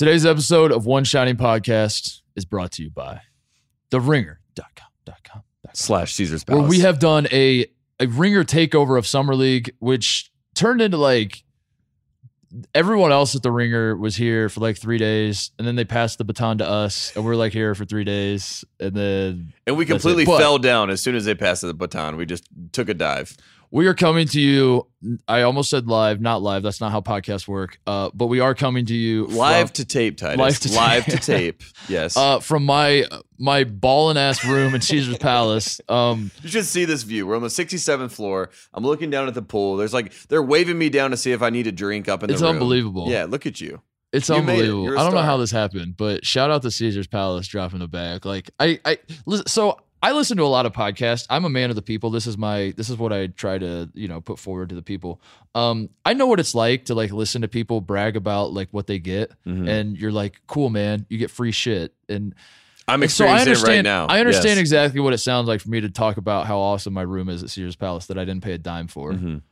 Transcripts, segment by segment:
Today's episode of One Shining Podcast is brought to you by TheRinger.com. Slash Caesar's Palace. Where we have done a, a ringer takeover of Summer League, which turned into like everyone else at the ringer was here for like three days, and then they passed the baton to us, and we're like here for three days, and then and we completely fell down as soon as they passed the baton. We just took a dive. We are coming to you. I almost said live, not live. That's not how podcasts work. Uh, but we are coming to you Live from, to tape, Titus. Live to tape. Live to tape. Yes. uh, from my my ballin' ass room in Caesar's Palace. Um, you should see this view. We're on the 67th floor. I'm looking down at the pool. There's like they're waving me down to see if I need a drink up in the It's room. unbelievable. Yeah, look at you. It's You it. unbelievable. A I don't know how this happened, but shout out to Caesar's Palace dropping the bag. Like I, I so I listen to a lot of podcasts. I'm a man of the people. This is my this is what I try to you know put forward to the people. Um, I know what it's like to like listen to people brag about like what they get, Mhm. and you're like, cool, man, you get free shit, and I'm and so I understand. it right now. I understand Yes. exactly what it sounds like for me to talk about how awesome my room is at Caesar's Palace that I didn't pay a dime for. Mhm.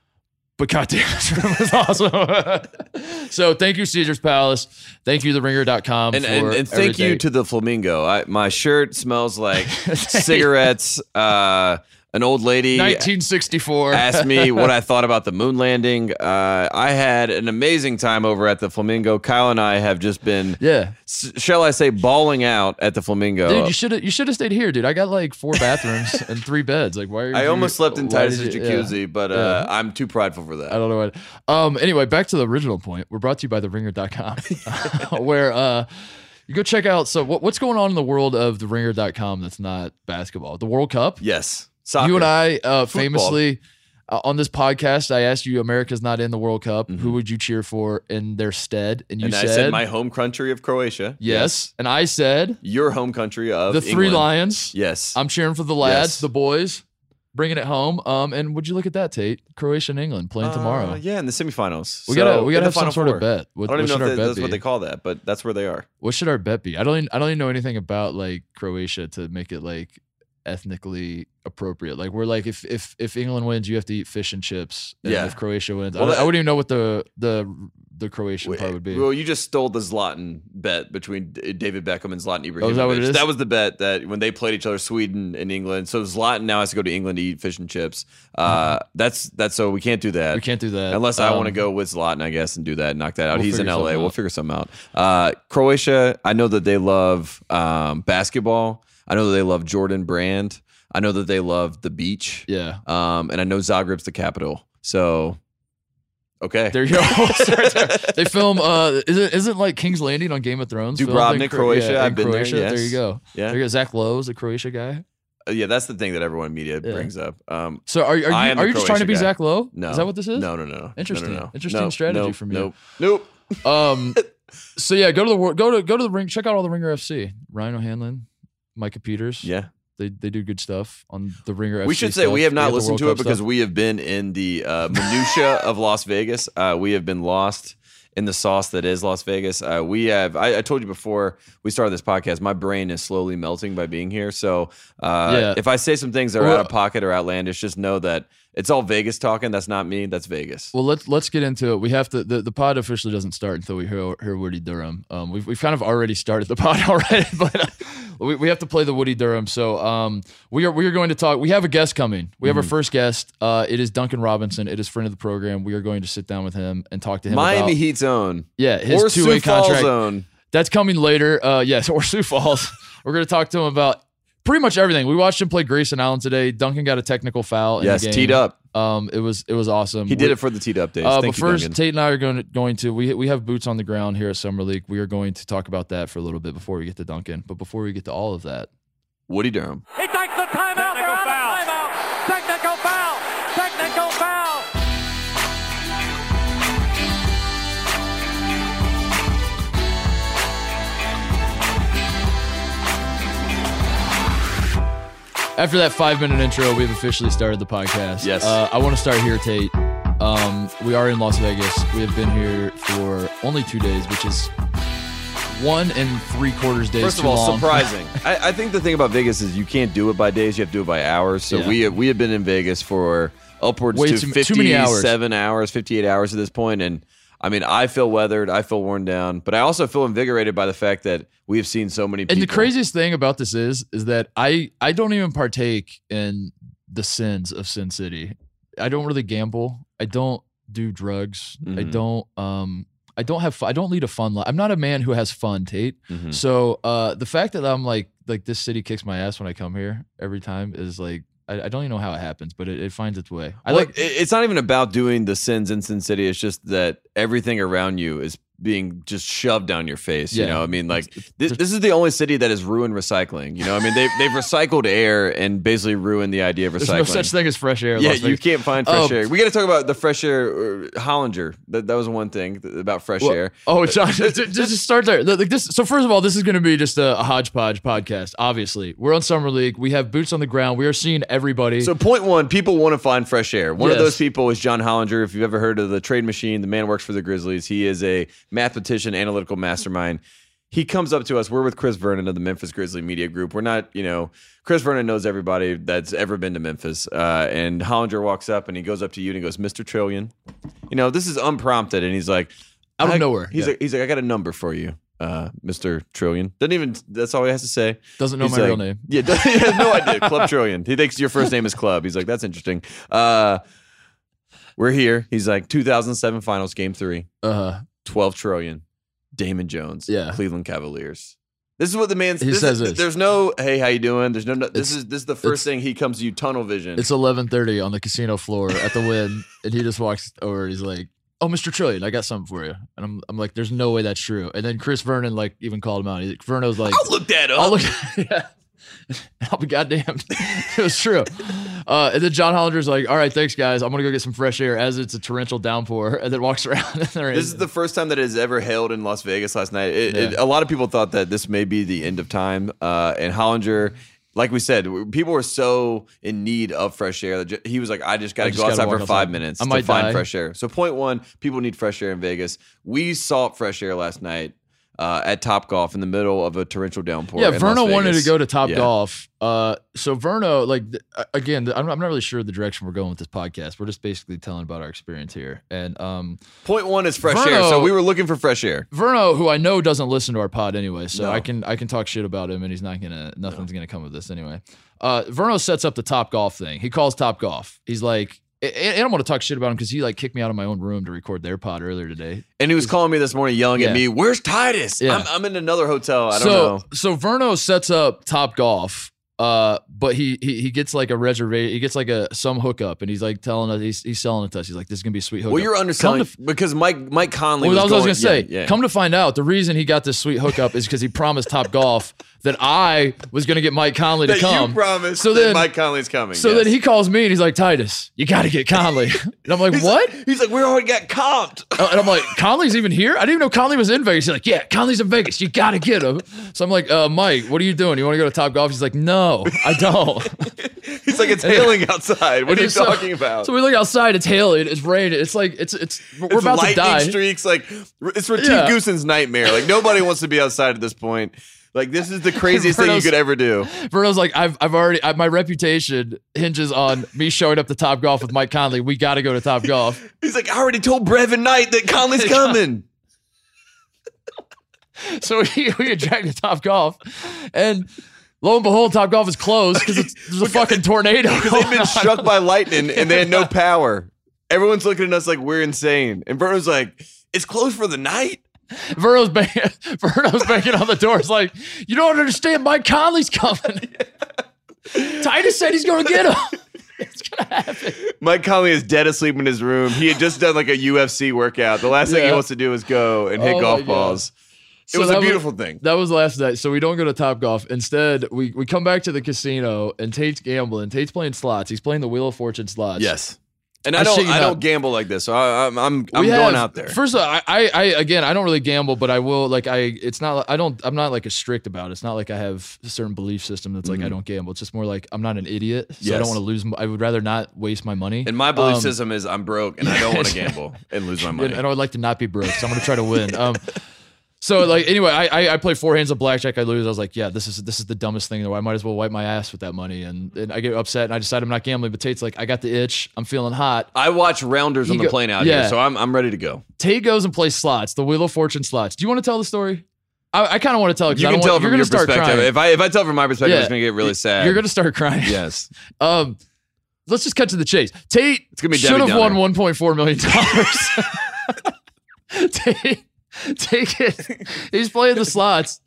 But goddamn, this room is awesome. so thank you, Caesar's Palace. Thank you, TheRinger.com. And, for and, and thank you to the flamingo. I, my shirt smells like cigarettes. Uh, an old lady 1964. asked me what I thought about the moon landing. Uh, I had an amazing time over at the Flamingo. Kyle and I have just been, yeah, s- shall I say, balling out at the Flamingo. dude, you should have you should have stayed here, dude. I got like four bathrooms and three beds. Like, why? Are you? I almost slept in Titus's you- yeah. jacuzzi, but uh, I'm too prideful for that. I don't know what. Um. Anyway, back to the original point. We're brought to you by the TheRinger.com, where uh, you go check out. So, what, what's going on in the world of the TheRinger.com that's not basketball? The World Cup. yes, soccer. You and I, uh, famously, uh, on this podcast, I asked you, "America's not in the World Cup. Mhm. Who would you cheer for in their stead?" And you and said, I said my home country of Croatia. yes. and I said Your home country of the three England. Lions. Yes. I'm cheering for the lads, Yes. the boys, bringing it home. Um, and would you look at that, Tate? Croatia and England playing Uh, tomorrow. yeah, in the semifinals. We So, gotta we gotta have some sort Four. of bet. What, I don't even should know our if that's be? what they call that, but that's where they are. What should our bet be? I don't even, I don't even know anything about like Croatia to make it like ethnically appropriate. Like we're like if if if England wins, you have to eat fish and chips. And Yeah. If Croatia wins, I, Well, don't- I wouldn't even know what the the the Croatian Wait, part would be. Well, you just stole the Zlatan bet between David Beckham and Zlatan Ibrahimovic. Oh, that what it is? That was the bet that when they played each other, Sweden and England. So Zlatan now has to go to England to eat fish and chips. Uh, That's that's so we can't do that. Mm-hmm. we can't do that Unless I want to Um, go with Zlatan, I guess, and do that, and knock that out. We'll He's in LA. We'll figure something out. Uh, Croatia, I know that they love um, basketball. I know that they love Jordan Brand. I know that they love the beach. Yeah. Um, and I know Zagreb's the capital. So, okay. There you go. They film. Uh, is it isn't like King's Landing on Game of Thrones? filmed in Dubrovnik, Croatia. yeah, I've been there, Croatia. There you go. Yeah. There you go. Zach Lowe is a Croatia guy. Uh, yeah, that's the thing that everyone in media Yeah. brings up. Um, So are, are you are the you just trying to be guy. Zach Lowe? no, Is that what this is? No, no, no. Interesting. No, no, no. Interesting strategy nope, from you. Nope. Nope. Um. so yeah, go to the go to go to the ring. Check out all the Ringer FC. Ryan O'Hanlon, Micah computers. Yeah. They they do good stuff on the Ringer. We FC should say stuff. we have not listened to it Cup because stuff. we have been in the uh, minutia of Las Vegas. Uh, we have been lost in the sauce that is Las Vegas. Uh, we have. I, I told you before we started this podcast. My brain is slowly melting by being here. So uh, Yeah. if I say some things that are Well- out of pocket or outlandish, just know that it's all Vegas talking. That's not me. That's Vegas. Well, let's let's get into it. We have to. The, the pod officially doesn't start until we hear, hear Woody Durham. Um, we've we've kind of already started the pod already, but uh, we, we have to play the Woody Durham. So um, we are we are going to talk. We have a guest coming. We have Mm-hmm. our first guest. Uh, it is Duncan Robinson. It is friend of the program. We are going to sit down with him and talk to him. Miami about, Heat's own yeah, his two way contract. own. That's coming later. Uh, yes, or Sioux Falls. We're going to talk to him about pretty much everything. We watched him play Grayson Allen today. Duncan got a technical foul. In Yes, the game. teed up. Um, it was it was awesome. He did it for the teed up days. uh, Thank but you, first, Duncan. Tate and I are going to, going to we we have boots on the ground here at Summer League. We are going to talk about that for a little bit before we get to Duncan. But before we get to all of that, Woody Durham. He takes the timeout. Technical foul. Timeout. After that five minute intro, we've officially started the podcast. Yes. uh, I want to start here, Tate. Um, we are in Las Vegas. We have been here for only two days, which is one and three quarters days. First of too all, long. surprising. I, I think the thing about Vegas is you can't do it by days; you have to do it by hours. So Yeah. we have, we have been in Vegas for upwards Way to too- too many hours. hours, fifty-eight hours at this point, and I mean, I feel weathered. I feel worn down, but I also feel invigorated by the fact that we have seen so many. people. And the craziest thing about this is, is that I I don't even partake in the sins of Sin City. I don't really gamble. I don't do drugs. I Mhm. don't um I don't have I don't lead a fun life. I'm not a man who has fun, Tate. Mhm. So uh the fact that I'm like like this city kicks my ass when I come here every time is like I, I don't even know how it happens, but it, it finds its way. I Well, like it- it's not even about doing the sins in Sin City. It's just that everything around you is being just shoved down your face. You know, I mean, like this, this is the only city that has ruined recycling. You know, I mean, they've they've recycled air and basically ruined the idea of recycling. there's no such thing as fresh air. Yeah, you can't find fresh Oh. air. We got to talk about the fresh air uh, Hollinger. That, that was one thing about fresh Well, air. Oh, John, just, just start there. Like this. So first of all, this is going to be just a, a hodgepodge podcast. Obviously, we're on summer league. We have boots on the ground. We are seeing everybody. So point one, people want to find fresh air. One of those people is John Hollinger. If you've ever heard of the trade machine, the man works for the Grizzlies. He is a mathematician, analytical mastermind. He comes up to us. We're with Chris Vernon of the Memphis Grizzly Media Group. We're not, you know, Chris Vernon knows everybody that's ever been to Memphis. Uh, and Hollinger walks up and he goes up to you and he goes, Mr. Trillion. You know, this is unprompted. And he's like, Out of I- nowhere, He's yeah. like, he's like, I got a number for you, uh, Mr. Trillion. Doesn't even, that's all he has to say. Doesn't know He's my real name. Yeah, he has no idea. Club Trillion. He thinks your first name is Club. He's like, that's interesting. Uh, we're here. He's like, 2007 Finals, Game Three, Uh, 12 trillion. Damon Jones. Yeah. Cleveland Cavaliers. This is what the man He this says is, this. There's no, hey, how you doing? There's no. no this is this is the first thing he comes to you tunnel vision. it's 11:30 on the casino floor at the Wynn, and he just walks over. And he's like, "Oh, Mr. Trillion, I got something for you." And I'm, I'm like, "There's no way that's true." And then Chris Vernon like even called him out. He, Verno's like, I'll look that up. I'll look. yeah. I'll be goddamned. it was true. Uh, and then John Hollinger's like, all right, thanks, guys. I'm going to go get some fresh air as it's a torrential downpour. And then walks around. This is the first time that it has ever hailed in Las Vegas last night. It, it- a lot of people thought that this may be the end of time. Uh, and Hollinger, like we said, people were so in need of fresh air. that He was like, I just got to go outside for five outside. minutes I to find die. fresh air. So, point one, people need fresh air in Vegas. We sought fresh air last night. Uh, at Top Golf in the middle of a torrential downpour. yeah, Verno wanted to go to Top Yeah. Golf. Uh, so Verno, like uh, again, I'm, I'm not really sure the direction we're going with this podcast. We're just basically telling about our experience here. And um, Point one is fresh air. So we were looking for fresh air. Verno, who I know doesn't listen to our pod anyway, so No. I can I can talk shit about him, and he's not gonna nothing's gonna come of this anyway. Uh, Verno sets up the Top Golf thing. He calls Top Golf. He's like, and, and I'm gonna talk shit about him because he like kicked me out of my own room to record their pod earlier today. And he was calling me this morning, yelling Yeah. at me, "Where's Titus? Yeah. I'm, I'm in another hotel. I don't so know." so Verno sets up Top Golf. Uh, but he, he he gets like a reservation. He gets like a some hookup, and he's like telling us he's, he's selling it to us. He's like, "This is gonna be a sweet hookup." Well, you're underselling to- because Mike Mike Conley. Well, that was was what I was going- gonna say. yeah. Come to find out, the reason he got this sweet hookup is because he promised Top Golf that I was gonna get Mike Conley to come. you promised. So that then- Mike Conley's coming. so yes. then he calls me and he's like, Titus, you got to get Conley. and I'm like, He's what? Like, he's like, we already got comped. Uh, and I'm like, Conley's even here? I didn't even know Conley was in Vegas. He's like, yeah, Conley's in Vegas. You got to get him. So I'm like, uh, Mike, what are you doing? You want to go to Top Golf? He's like, no, I don't. He's like, it's hailing outside. What are you So- talking about? So we look outside. It's hailing. It's raining. It's like it's it's we're It's about to die. streaks. Like it's Retief Yeah. Goosen's nightmare. Like nobody wants to be outside at this point. Like this is the craziest thing you could ever do. Verno's like, I've I've already I, my reputation hinges on me showing up to Top Golf with Mike Conley. We got to go to Top Golf. He's like, I already told Brevin Knight that Conley's coming. So we we eject to Top Golf, and lo and behold, Top Golf is closed because there's a fucking tornado. Because they've been struck by lightning and they had no power. Everyone's looking at us like we're insane. And Verno's like, it's closed for the night. Verno's banging, Verno's banging on the door. It's like, you don't understand. Mike Conley's coming. Titus said he's going to get him. it's going to happen. Mike Conley is dead asleep in his room. He had just done like a UFC workout. The last thing he wants to do is go and hit Oh golf balls. It was a beautiful thing. That was the last night. So we don't go to Top Golf. Instead, we, we come back to the casino and Tate's gambling. Tate's playing slots. He's playing the Wheel of Fortune slots. Yes. And I I don't I don't gamble like this. So I, I'm I'm, I'm We going have- out there. First of all, I, I, I again, I don't really gamble, but I will. Like, I, it's not. I don't. I'm not like a strict about it. It's not like I have a certain belief system that's like I Mhm. don't gamble. It's just more like I'm not an idiot, so I don't want to lose. I would rather not waste my money. and my belief Um, system is I'm broke and I don't want to gamble and lose my money. And, and I would like to not be broke, so I'm going to try to win. Um, So like anyway, I, I I play four hands of blackjack. I lose. I was like, yeah, this is this is the dumbest thing. I might as well wipe my ass with that money. And, and I get upset and I decide I'm not gambling. But Tate's like, I got the itch. I'm feeling hot. I watch rounders He on the go- plane out yeah. here, so I'm I'm ready to go. Tate goes and plays slots, the Wheel of Fortune slots. Do you want to tell the story? I, I kind of want to tell it. You can tell want, from your perspective. crying. If I if I tell from my perspective, Yeah. it's gonna get really sad. You're gonna start crying. yes. Um, let's just cut to the chase. Tate It's gonna be should have won 1.4 million dollars. Tate, take it. He's playing the slots.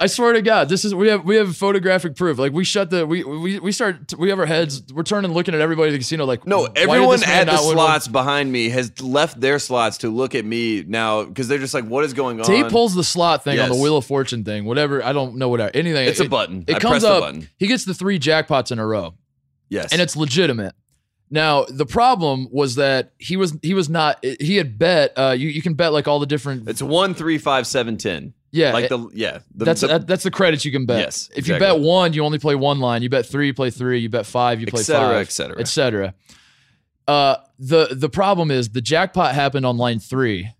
I swear to God, this is we have we have photographic proof. Like we shut the we we we start we have our heads. We're turning looking at everybody at the casino. Like No, everyone at the slots behind me has left their slots to look at me now because they're just like, "What is going on?" Tate pulls the slot thing on the Wheel of Fortune thing, whatever. I don't know what anything. It's a button. It I comes press the up. button. He gets the three jackpots in a row. Yes, and it's legitimate. Now the problem was that he was he was not he had bet uh you, you can bet like all the different it's one, three, five, seven, ten. yeah like the yeah. The, that's the, that, that's the credits you can bet. Yes, if you bet one, you only play one line. You bet three, you play three. You bet five, you play Et cetera, five, et cetera. et cetera. Uh, the the problem is the jackpot happened on line three,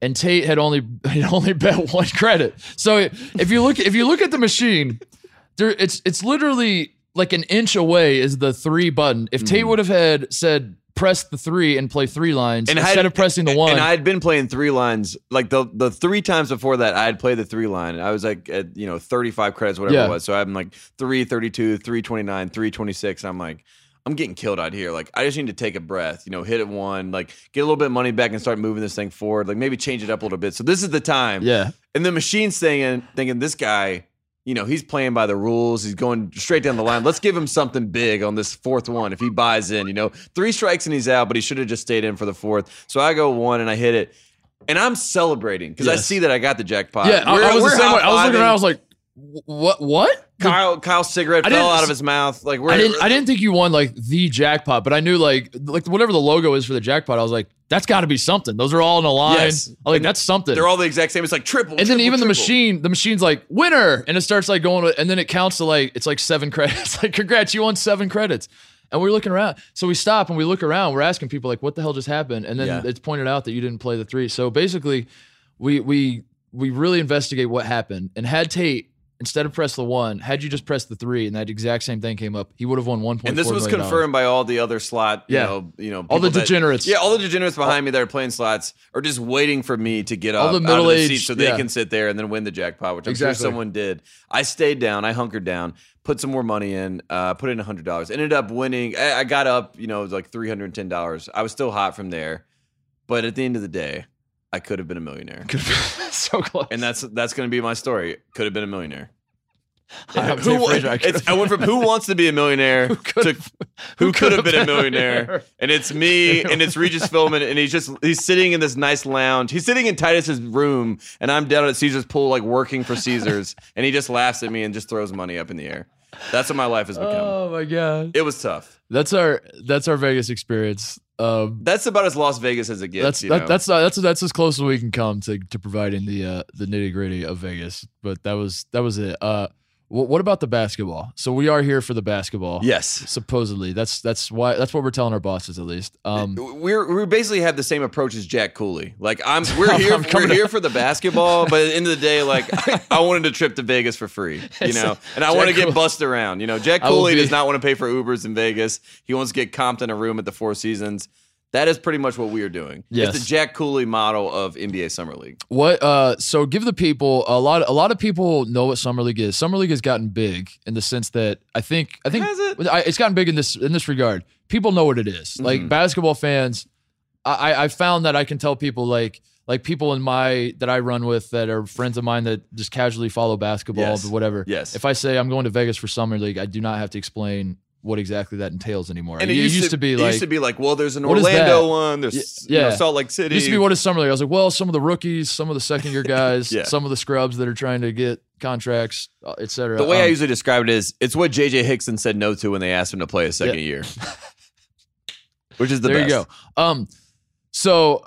and Tate had only had only bet one credit. So if you look if you look at the machine, there it's it's literally like an inch away is the three button. If Tate hmm. would have had said press the three and play three lines. And instead of pressing the one, And I had been playing three lines like the the three times before that. I had played the three line. I was like at you know thirty five credits, whatever Yeah. it was. So I'm like 332, 329, 326. I'm like. I'm getting killed out here. Like, I just need to take a breath, you know, hit it one, like, get a little bit of money back and start moving this thing forward. Like, maybe change it up a little bit. So, this is the time. yeah, And the machine's thinking, thinking this guy, you know, he's playing by the rules. He's going straight down the line. Let's give him something big on this fourth one if he buys in. You know, three strikes and he's out, but he should have just stayed in for the fourth. So I go one and I hit it, and I'm celebrating because I see that I got the jackpot. yeah. I, We're- I was the same way. I was looking around. I was like, what? What? Kyle, Kyle's cigarette I fell out of his mouth. Like we're I didn't. I didn't think you won like the jackpot, but I knew like like whatever the logo is for the jackpot. I was like, that's got to be something. Those are all in a line. Yes. I was like And that's something. They're all the exact same. It's like triple. and then triple, even the machine, the machine's like winner, and it starts like going, with, and then it counts to like it's like seven credits. like congrats, you won seven credits. And we're looking around, so we stop and we look around. We're asking people like, what the hell just happened? And then Yeah. it's pointed out that you didn't play the three. So basically, we we we really investigate what happened. And had Tate instead of press the one, had you just pressed the three, and that exact same thing came up, he would have won one point. And this was confirmed by all the other slot, you Yeah. know, you know, All the people that- degenerates. yeah, all the degenerates behind me that are playing slots are just waiting for me to get All up the out of the seat so they yeah. can sit there and then win the jackpot, which I'm Exactly. sure someone did. I stayed down, I hunkered down, put some more money in, uh, put in a hundred dollars, ended up winning. I, I got up, you know, it was like three hundred and ten dollars. I was still hot from there, but at the end of the day, I could have been a millionaire, so close. and that's that's going to be my story. Could have been a millionaire. Who, Frazier, I I went from who wants to be a millionaire to who, who could have been a been a millionaire, millionaire? and it's me, and it's Regis Philbin, and he's just he's sitting in this nice lounge. He's sitting in Titus's room, and I'm down at Caesar's pool, like working for Caesar's, and he just laughs at me and just throws money up in the air. That's what my life has become. Oh my god, it was tough. that's our that's our Vegas experience. Um, That's about as Las Vegas as it gets. that's you that, know? that's uh, that's that's as close as we can come to to providing the uh, the nitty gritty of Vegas. But that was that was it. Uh, what about the basketball? So we are here for the basketball. yes. supposedly that's that's why that's what we're telling our bosses at least. Um, we're we basically have the same approach as Jack Cooley. Like I'm, we're I'm here, we're here up- for the basketball, but at the end of the day, like I, wanted a trip to Vegas for free, you know, and I want to get bussed around. You know, Jack Cooley be- does not want to pay for Ubers in Vegas. He wants to get comped in a room at the Four Seasons. That is pretty much what we are doing. Yes. It's the Jack Cooley model of NBA Summer League. What uh so give the people a lot a lot of people know what summer league is. Summer league has gotten big in the sense that I think I think it? I, it's gotten big in this in this regard. People know what it is. Mm-hmm. Like basketball fans I I found that I can tell people like like people in my that I run with that are friends of mine that just casually follow basketball Yes. but whatever. Yes. If I say I'm going to Vegas for summer league, I do not have to explain what exactly that entails anymore. And it, used, to, be it like used to be like, well, there's an Orlando one, there's Yeah. you know, Salt Lake City. It used to be what is summer league? I was like, well, some of the rookies, some of the second year guys, Yeah. some of the scrubs that are trying to get contracts, etc. The way I Um, usually describe it is, it's what JJ Hickson said no to when they asked him to play a second Yeah. year, which is the there best. you go. Um, so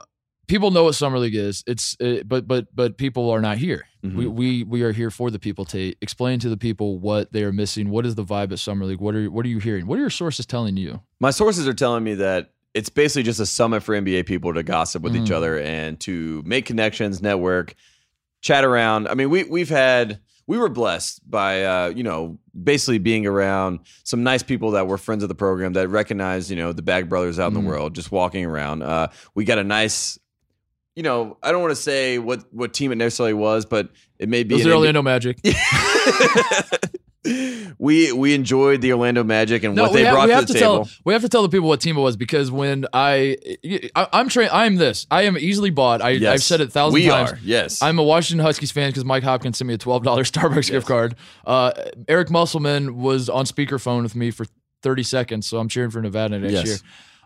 people know what summer league is. It's uh, but but but people are not here. Mhm. We, we we are here for the people to explain to the people what they are missing. What is the vibe at summer league? What are what are you hearing? What are your sources telling you? My sources are telling me that it's basically just a summit for NBA people to gossip with each Mhm. other and to make connections, network, chat around. I mean, we we've had we were blessed by uh, you know basically being around some nice people that were friends of the program that recognize you know the Bag Brothers out in Mhm. the world, just walking around. Uh, we got a nice. You know, I don't want to say what what team it necessarily was, but it may It be was an the Indi- Orlando Magic. we we enjoyed the Orlando Magic and what we, they have, brought to the to table. tell we have to tell the people what team it was because when I, I I'm trained I'm this I am easily bought I Yes. I've said it a thousand we times are yes. I'm a Washington Huskies fan because Mike Hopkins sent me a twelve dollars Starbucks gift card. Uh, Eric Musselman was on speakerphone with me for thirty seconds, so I'm cheering for Nevada next Yes. year.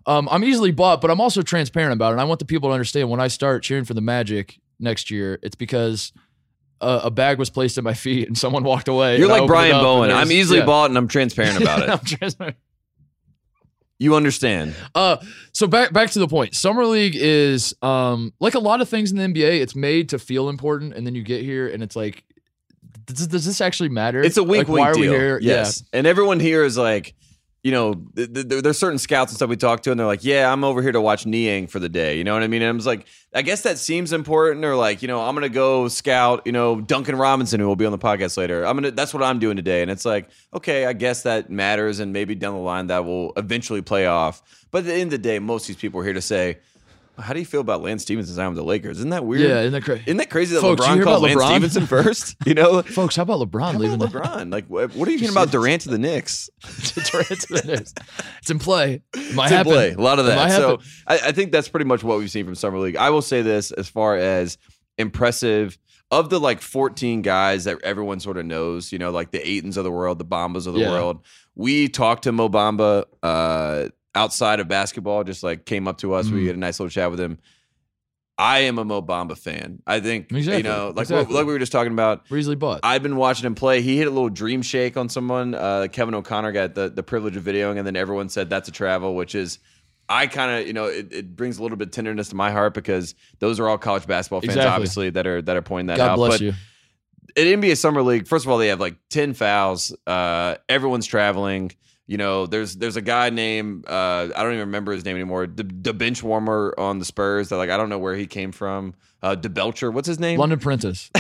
Um, I'm easily bought, but I'm also transparent about it. And I want the people to understand when I start cheering for the Magic next year, it's because a, a bag was placed at my feet and someone walked away. You're like Brian Bowen. I'm easily yeah. bought and I'm transparent about it. I'm transparent. You understand. Uh, so back back to the point. Summer league is um like a lot of things in the NBA. It's made to feel important, and then you get here and it's like, does, does this actually matter? It's a wink like, why are deal. we here? Yes. And everyone here is like, you know, th- th- there's certain scouts and stuff we talk to, and they're like, "Yeah, I'm over here to watch Niang for the day." You know what I mean? And I was like, I guess that seems important, or like, you know, I'm gonna go scout, you know, Duncan Robinson, who will be on the podcast later. I'm gonna. That's what I'm doing today, and it's like, okay, I guess that matters, and maybe down the line that will eventually play off. But at the end of the day, most of these people are here to say, "How do you feel about Lance Stephenson's time with the Lakers?" Isn't that weird? Yeah, isn't that crazy? Isn't that crazy that Folks, LeBron called Lance LeBron? Stephenson first? You know, Folks, how about LeBron how leaving about the LeBron? Like, what what are you hearing about Durant to the Knicks? Durant to the Knicks? It's in play. It might It's in happen. play. A lot of that. So. I, I think that's pretty much what we've seen from summer league. I will say this as far as impressive of the like 14 guys that everyone sort of knows. You know, like the Aytons of the world, the Bambas of the Yeah. world. We talked to Mo Bamba uh, outside of basketball. Just like came up to us. We Mhm. had a nice little chat with him. I am a Mo Bamba fan. I think Exactly. you know, like Exactly. like we were just talking about. Easily bought. I've been watching him play. He hit a little dream shake on someone. Uh, Kevin O'Connor got the, the privilege of videoing, and then everyone said that's a travel, which is, I kind of, you know, it, it brings a little bit of tenderness to my heart because those are all college basketball fans, Exactly. obviously, that are that are pointing that God out. bless but you. at NBA Summer League, first of all, they have like ten fouls. Uh, everyone's traveling. You know, there's there's a guy named uh, I don't even remember his name anymore. The, the bench warmer on the Spurs. That like I don't know where he came from. Uh, DeBelcher, what's his name? London Prentice.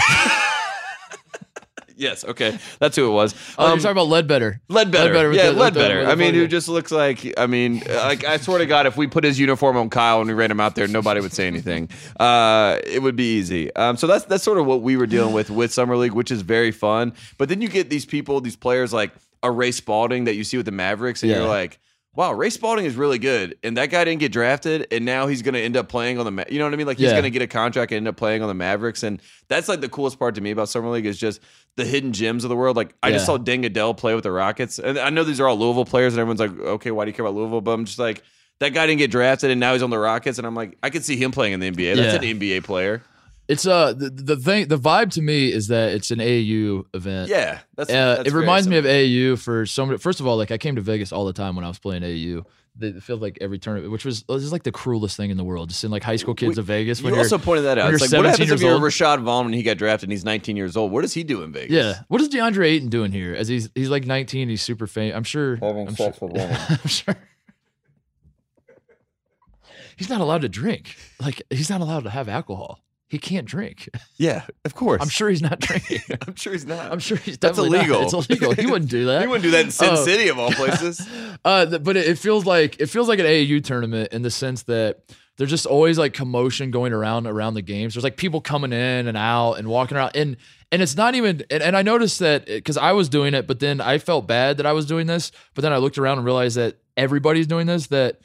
Yes, okay, that's who it was. Oh, Um, you're talking about Ledbetter. Ledbetter. Ledbetter yeah, the- Ledbetter. the I mean, who just looks like, I mean, like, I swear to God, if we put his uniform on Kyle and we ran him out there, nobody would say anything. Uh, it would be easy. Um, so that's that's sort of what we were dealing with with Summer League, which is very fun. But then you get these people, these players like a Ray Spalding that you see with the Mavericks, and Yeah. you're like, wow, Ray Spalding is really good. And that guy didn't get drafted, and now he's going to end up playing on the, Ma- you know what I mean? Like, he's Yeah. going to get a contract and end up playing on the Mavericks. And that's like the coolest part to me about Summer League is just the hidden gems of the world. Like, I just Yeah. saw Deng Adel play with the Rockets. And I know these are all Louisville players, and everyone's like, okay, why do you care about Louisville? But I'm just like, that guy didn't get drafted, and now he's on the Rockets. And I'm like, I could see him playing in the NBA. That's an NBA player. It's uh the, the thing the vibe to me is that it's an AAU event. Yeah. That's, Uh, that's it reminds me of similar. AAU for so many. First of all, like I came to Vegas all the time when I was playing AAU. They- It feels like every tournament, which was it was like the cruelest thing in the world. Just in like high school kids We- of Vegas. When You you're, also pointed that out. It's you're like, what 17 happens if years you're old. Rashad Vaughn when he got drafted and he's 19 years old? What does he do in Vegas? yeah. What is DeAndre Ayton doing here? As he's he's like 19, he's super famous. I'm sure. Having I'm sex sure, with women. I'm sure. He's not allowed to drink. Like he's not allowed to have alcohol. He can't drink. Yeah, of course. I'm sure he's not drinking. I'm sure he's not. I'm sure he's That's definitely not. illegal. It's illegal. He wouldn't do that. He wouldn't do that in Sin Oh. City of all places. Uh, th- but it, it feels like it feels like an AAU tournament in the sense that there's just always like commotion going around around the games. There's like people coming in and out and walking around, and and it's not even. And, and I noticed that because I was doing it, but then I felt bad that I was doing this. But then I looked around and realized that everybody's doing this. That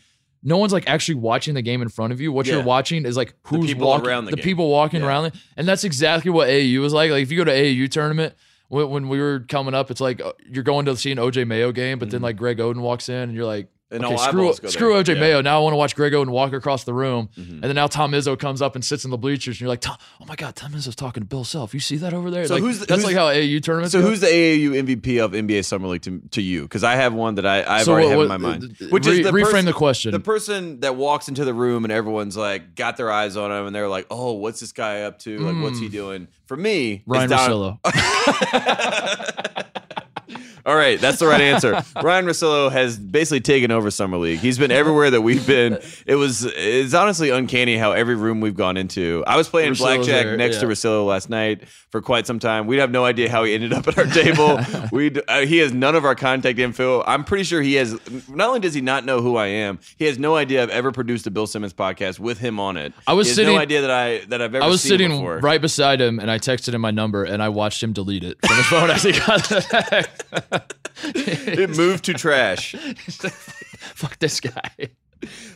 no one's like actually watching the game in front of you. What Yeah. you're watching is like who's people walking, around the the people walking Yeah. around, it. and that's exactly what AAU was like. Like if you go to AAU tournament. When, when we were coming up, it's like uh, you're going to see an OJ Mayo game, but then like Greg Oden walks in, and you're like, Mm-hmm. And okay, screw, screw. OJ Yeah. Mm-hmm. Mayo. Now I want to watch Greg Oden walk across the room. And then now Tom Izzo comes up and sits in the bleachers, and you're like, Tom, oh my God, Tom Izzo's talking to Bill Self. You see that over there? So Like, who's the- that's who's- like how AAU tournaments So go. who's the AAU MVP of NBA Summer League to, to you? Because I have one that I, I've So already what- have in my mind. uh, Which re- is the reframe person, the question. The person that walks into the room and everyone's like got their eyes on him and they're like, "Oh, what's this guy up to? Like, what's he doing?" For me. Ryan Don-. All right, that's the right answer. Ryan Russillo has basically taken over summer league. He's been everywhere that we've been. It was it's honestly uncanny how every room we've gone into. I was playing blackjack there, next to yeah. Russillo last night for quite some time. We'd have no idea how he ended up at our table. we uh, he has none of our contact info. I'm pretty sure he has. Not only does he not know who I am, he has no idea I've ever produced a Bill Simmons podcast with him on it. I was he has sitting- no idea that I that I've ever. I was sitting before. right beside him, and I texted him my number, and I watched him delete it from his phone as he got the text. It moved to trash. Fuck this guy.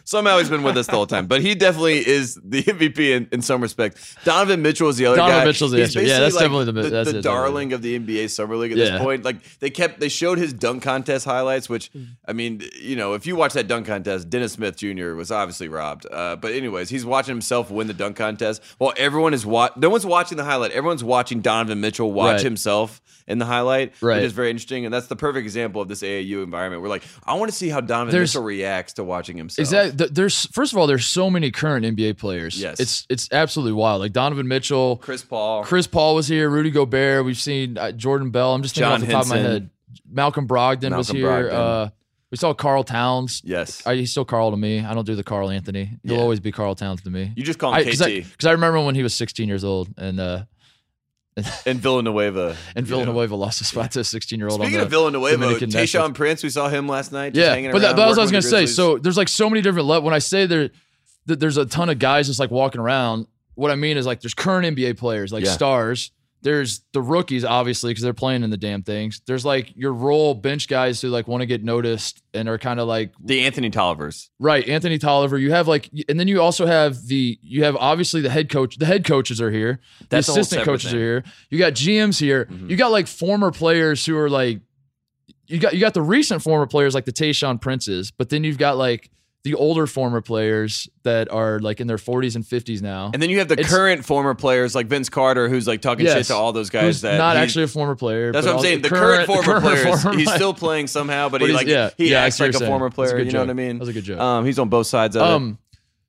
Somehow he's been with us the whole time, but he definitely is the MVP in, in some respect. Donovan Mitchell is the other Donovan guy. Mitchell's the answer. Yeah, that's like definitely the- the, that's the darling of the NBA summer league at Yeah. this point. Like they kept they showed his dunk contest highlights, which I mean, you know, if you watch that dunk contest, Dennis Smith Jr. was obviously robbed. Uh, but anyways, he's watching himself win the dunk contest while everyone is wa- no one's watching the highlight. Everyone's watching Donovan Mitchell watch Right. himself in the highlight, Right. which is very interesting. And that's the perfect example of this AAU environment. We're like, I want to see how Donovan There's- Mitchell reacts to watching himself. Exactly. Th- There's first of all, there's so many current NBA players. Yes. it's it's absolutely wild. Like Donovan Mitchell, Chris Paul. Chris Paul was here, Rudy Gobert. We've seen uh, Jordan Bell. I'm just thinking John off the top of my head. Malcolm Brogdon was here. Brogdon. Uh, we saw Karl Towns. Yes. Uh, he's still Karl to me. I don't do the Karl Anthony. He'll Yeah. always be Karl Towns to me. you just call him Because KT I, 'cause I remember when he was 16 years old and uh, and Villanueva. and you know. Villanueva lost a spot to a 16 year old. Speaking of Villanueva, Dominican Tayshaun Prince, we saw him last night. Just yeah, hanging but that, around, that was what I was gonna say. So there's like so many different levels. When I say there, that there's a ton of guys just like walking around. What I mean is like there's current NBA players like Yeah. stars. There's the rookies obviously because they're playing in the damn things. There's like your role bench guys who like want to get noticed and are kind of like the Anthony Tollivers. right. Anthony Tolliver. You have like, and then you also have the you have obviously the head coach. The head coaches are here. That's the assistant coaches thing. are here. You got GMs here. Mhm. You got like former players who are like, you got you got the recent former players like the Tayshaun Princes, but then you've got like the older former players that are like in their 40s and 50s now. And then you have the It's- current former players like Vince Carter, who's like talking shit to all those guys who's that not actually a former player. That's what I'm saying. The current, former current players, former he's still playing somehow, but, But he like yeah, he yeah, acts like a saying. former player. You know what I mean? That's a good joke. Um, he's on both sides of it.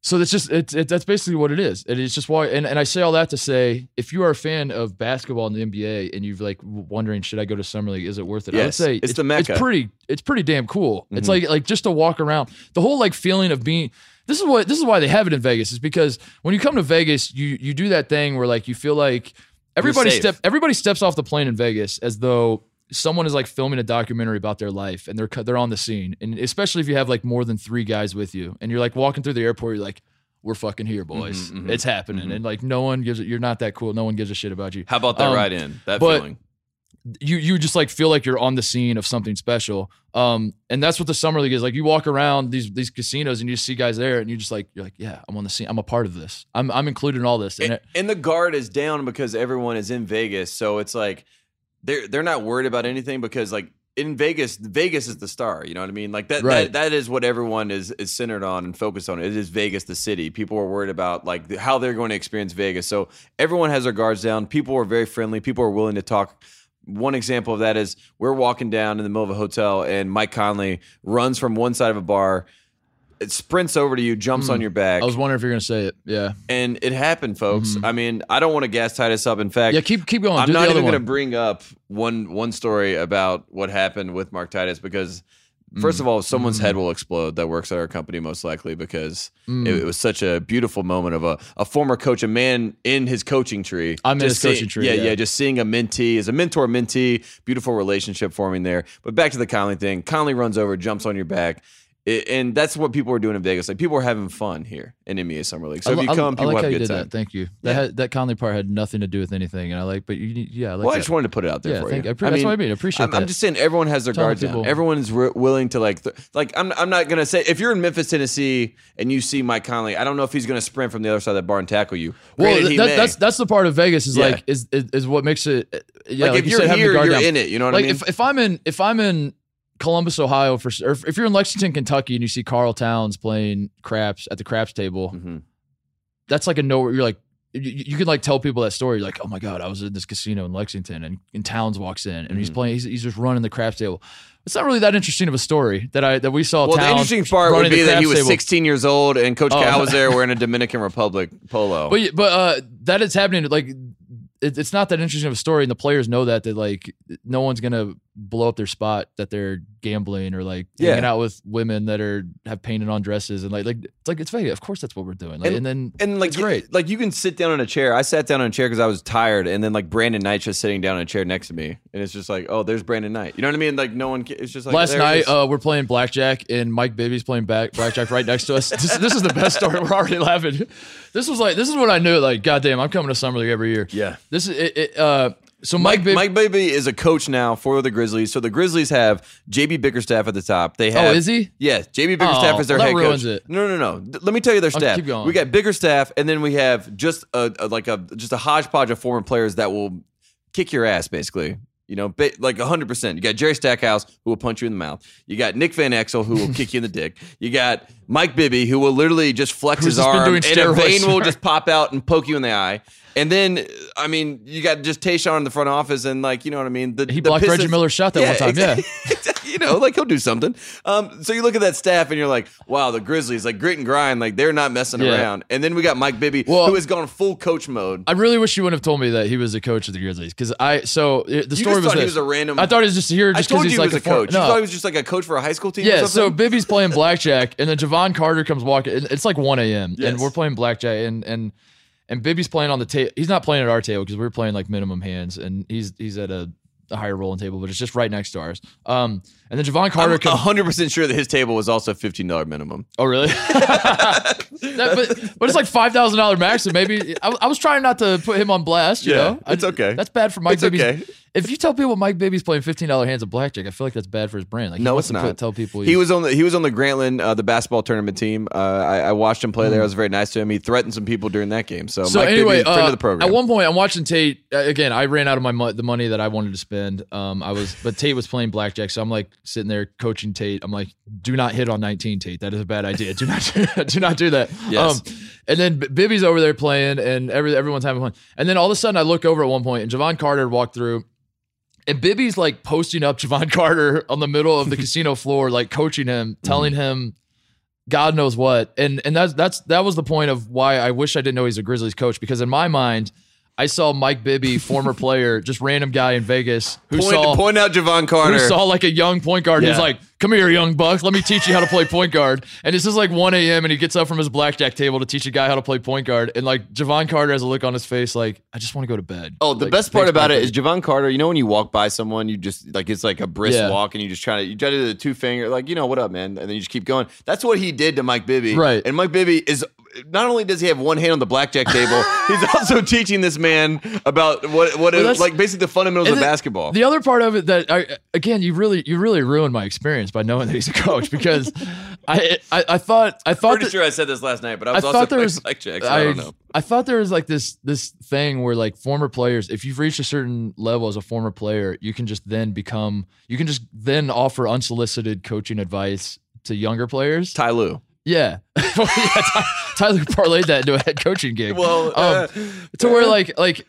So that's just it's it, that's basically what it is. It is just why, and, and I say all that to say, if you are a fan of basketball in the NBA and you've like wondering, should I go to summer league? Is it worth it? I would say it's the Mecca. It's pretty, it's pretty damn cool. It's Mhm. like like just to walk around, the whole like feeling of being. This is what this is why they have it in Vegas is because when you come to Vegas, you you do that thing where like you feel like everybody step everybody steps off the plane in Vegas as though someone is like filming a documentary about their life and they're they're on the scene and especially if you have like more than three guys with you and you're like walking through the airport you're like we're fucking here boys. Mhm, mhm, it's happening. Mhm. and like no one gives it you're not that cool. No one gives a shit about you. How about that um, ride in? That feeling. you you just like feel like you're on the scene of something special. Um and that's what the summer league is. Like you walk around these these casinos and you see guys there and you just like you're like yeah i'm on the scene. I'm a part of this. I'm i'm included in all this. And And, it, and the guard is down because everyone is in Vegas, so it's like they're they're not worried about anything because like in Vegas, Vegas is the star. You know what I mean? Like that Right. that, that is what everyone is is centered on and focused on. It is Vegas, the city. People are worried about like the- how they're going to experience Vegas. So everyone has their guards down. People are very friendly. People are willing to talk. One example of that is we're walking down in the middle of a hotel and Mike Conley runs from one side of a bar. It sprints over to you, jumps Hmm. on your back, i was wondering if you're gonna say it yeah and it happened, folks. Mhm. I mean, I don't want to gas Titus up. In fact, yeah keep keep going I'm Do not even going to bring up one one story about what happened with Mark Titus because, first Mm. of all, someone's Mm. head will explode that works at our company most likely because Mm. it, it was such a beautiful moment of a, a former coach, a man in his coaching tree. I'm in his coaching tree, Yeah, yeah. yeah, just seeing a mentee as a mentor mentee, beautiful relationship forming there. But back to the Conley thing. Conley runs over, jumps on your back. It, and that's what people are doing in Vegas. Like people are having fun here in NBA Summer League. So I, if you I- come, I people like have how a you good did time. that. Thank you. That Yeah. had, that Conley part had nothing to do with anything, and I like. But you, yeah, I like well, I just wanted to put it out there yeah, for thank, you. I appre- that's what I mean. I appreciate I'm, that. I'm just saying everyone has their Telling guards down. Everyone's re- willing to like, th- like I'm. I'm not gonna say if you're in Memphis, Tennessee, and you see Mike Conley, I don't know if he's gonna sprint from the other side of that bar and tackle you. well, Granted, that, that's that's the part of Vegas is Yeah. like is, is is what makes it. Yeah, like, like, if you you're said, here, you're down. in it. You know what like I mean? if, if I'm in if I'm in Columbus, Ohio, for or if you're in Lexington, Kentucky, and you see Karl Towns playing craps at the craps table, Mhm. that's like a no. You're like you, you can like tell people that story. You're like, oh my god, I was in this casino in Lexington, and, and Towns walks in, and he's Mhm. playing. He's, he's just running the craps table. It's not really that interesting of a story that I that we saw. Well, the interesting part would be that he was table. 16 years old and Coach Oh. Cal was there wearing a Dominican Republic polo. But but uh, that is happening. Like it, it's not that interesting of a story, and the players know that that like no one's gonna blow up their spot that they're gambling or like Yeah. hanging out with women that are have painted on dresses and like like it's like it's Vegas. Of course, that's what we're doing. Like, and, then And like it's great. Like you can sit down in a chair. I sat down in a chair because I was tired, and then like Brandon Knight just sitting down in a chair next to me, and it's just like, oh, there's Brandon Knight. You know what I mean? Like no one. It's just like Last night, uh, we're playing blackjack, and Mike Bibby's playing back, blackjack right next to us. This, this is the best story. We're already laughing. This was like, this is what I knew. Like, goddamn, I'm coming to summer league every year. Yeah. This is it. it uh, so Mike, Mike, Bibby. Mike Bibby is a coach now for the Grizzlies. So the Grizzlies have JB Bickerstaff at the top. They oh, have Oh, is he? Yeah, JB Bickerstaff Oh, is their well, that head ruins coach. it. No, no, no. Let me tell you their staff. keep going. We got Bickerstaff, and then we have just a, a like a just a hodgepodge of former players that will kick your ass, basically. You know, ba- like 100%. You got Jerry Stackhouse, who will punch you in the mouth. You got Nick Van Exel, who will kick you in the dick. You got Mike Bibby, who will literally just flex Who's his just been arm, doing and a steroids. vein will just pop out and poke you in the eye. And then, I mean, you got just Tayshaun in the front office, and like, you know what I mean? The, He the blocked Reggie Pistons- Miller's shot that one time, yeah. you know, like he'll do something. Um, so you look at that staff and you're like, wow, the Grizzlies, like grit and grind, like they're not messing Yeah. around. And then we got Mike Bibby, Well- who has gone full coach mode. I really wish you wouldn't have told me that he was a coach of the Grizzlies because I. So the You story was this. was a random- I thought he was just here just because you he's he like was a for- coach. You No. thought he was just like a coach for a high school team. or Yeah, so? Bibby's playing blackjack, and then Jevon Carter comes walking. It's like 1 a.m. Yes. and we're playing blackjack, and and and Bibby's playing on the table. He's not playing at our table because we're playing like minimum hands, and he's he's at a, a higher rolling table, but it's just right next to ours. Um, and then Jevon Carter I'm 100% sure that his table was also $15 minimum. Oh, really? That- but, but it's like five thousand dollar max, and maybe I, I was trying not to put him on blast. You Yeah, know, I- it's okay. That's bad for Mike It's Bibby's. okay. If you tell people Mike Bibby's playing fifteen dollar hands of blackjack, I feel like that's bad for his brand. Like No, it's not. Put, tell people He was on the he was on the Grantland uh, the basketball tournament team. Uh, I, I watched him play Hmm. there. I was very nice to him. He threatened some people during that game. So, So Mike anyway, Bibby, friend uh, of the program. at one point, I'm watching Tate uh, again. I ran out of my mo- the money that I wanted to spend. Um, I was, but Tate was playing blackjack, so I'm like sitting there coaching Tate. I'm like, do not hit on 19, Tate. That is a bad idea. Do not, do not do that. Yes. Um, and then Bibby's over there playing, and every everyone's having fun. And then all of a sudden, I look over at one point, and Jevon Carter walked through. And Bibby's like posting up Jevon Carter on the middle of the casino floor, like coaching him, telling him God knows what. And and that's that's that was the point of why I wish I didn't know he's a Grizzlies coach because in my mind, I saw Mike Bibby, former player, just random guy in Vegas who point, saw point out Jevon Carter. who saw like a young point guard. He's Yeah. like, "Come here, young buck. Let me teach you how to play point guard." And this is like 1 a.m. and he gets up from his blackjack table to teach a guy how to play point guard. And like Jevon Carter has a look on his face like, "I just want to go to bed." Oh, the Like, best part about it is Jevon Carter. You know when you walk by someone, you just like it's like a brisk Yeah. walk, and you just try to you try to do the two finger, like you know what up, man, and then you just keep going. That's what he did to Mike Bibby, Right. And Mike Bibby is not only does he have one hand on the blackjack table, he's also teaching this man about what what Well, it, like basically the fundamentals of then basketball. The other part of it that I again you really you really ruined my experience by knowing that he's a coach because I I, I thought I thought Pretty that, sure I said this last night, but I I was also thought there was blackjack, so I, don't know. I thought there was like this this thing where like former players, if you've reached a certain level as a former player, you can just then become you can just then offer unsolicited coaching advice to younger players. Ty Lue. Yeah, yeah Ty Lue parlayed that into a head coaching gig. Well, uh, um, to where like like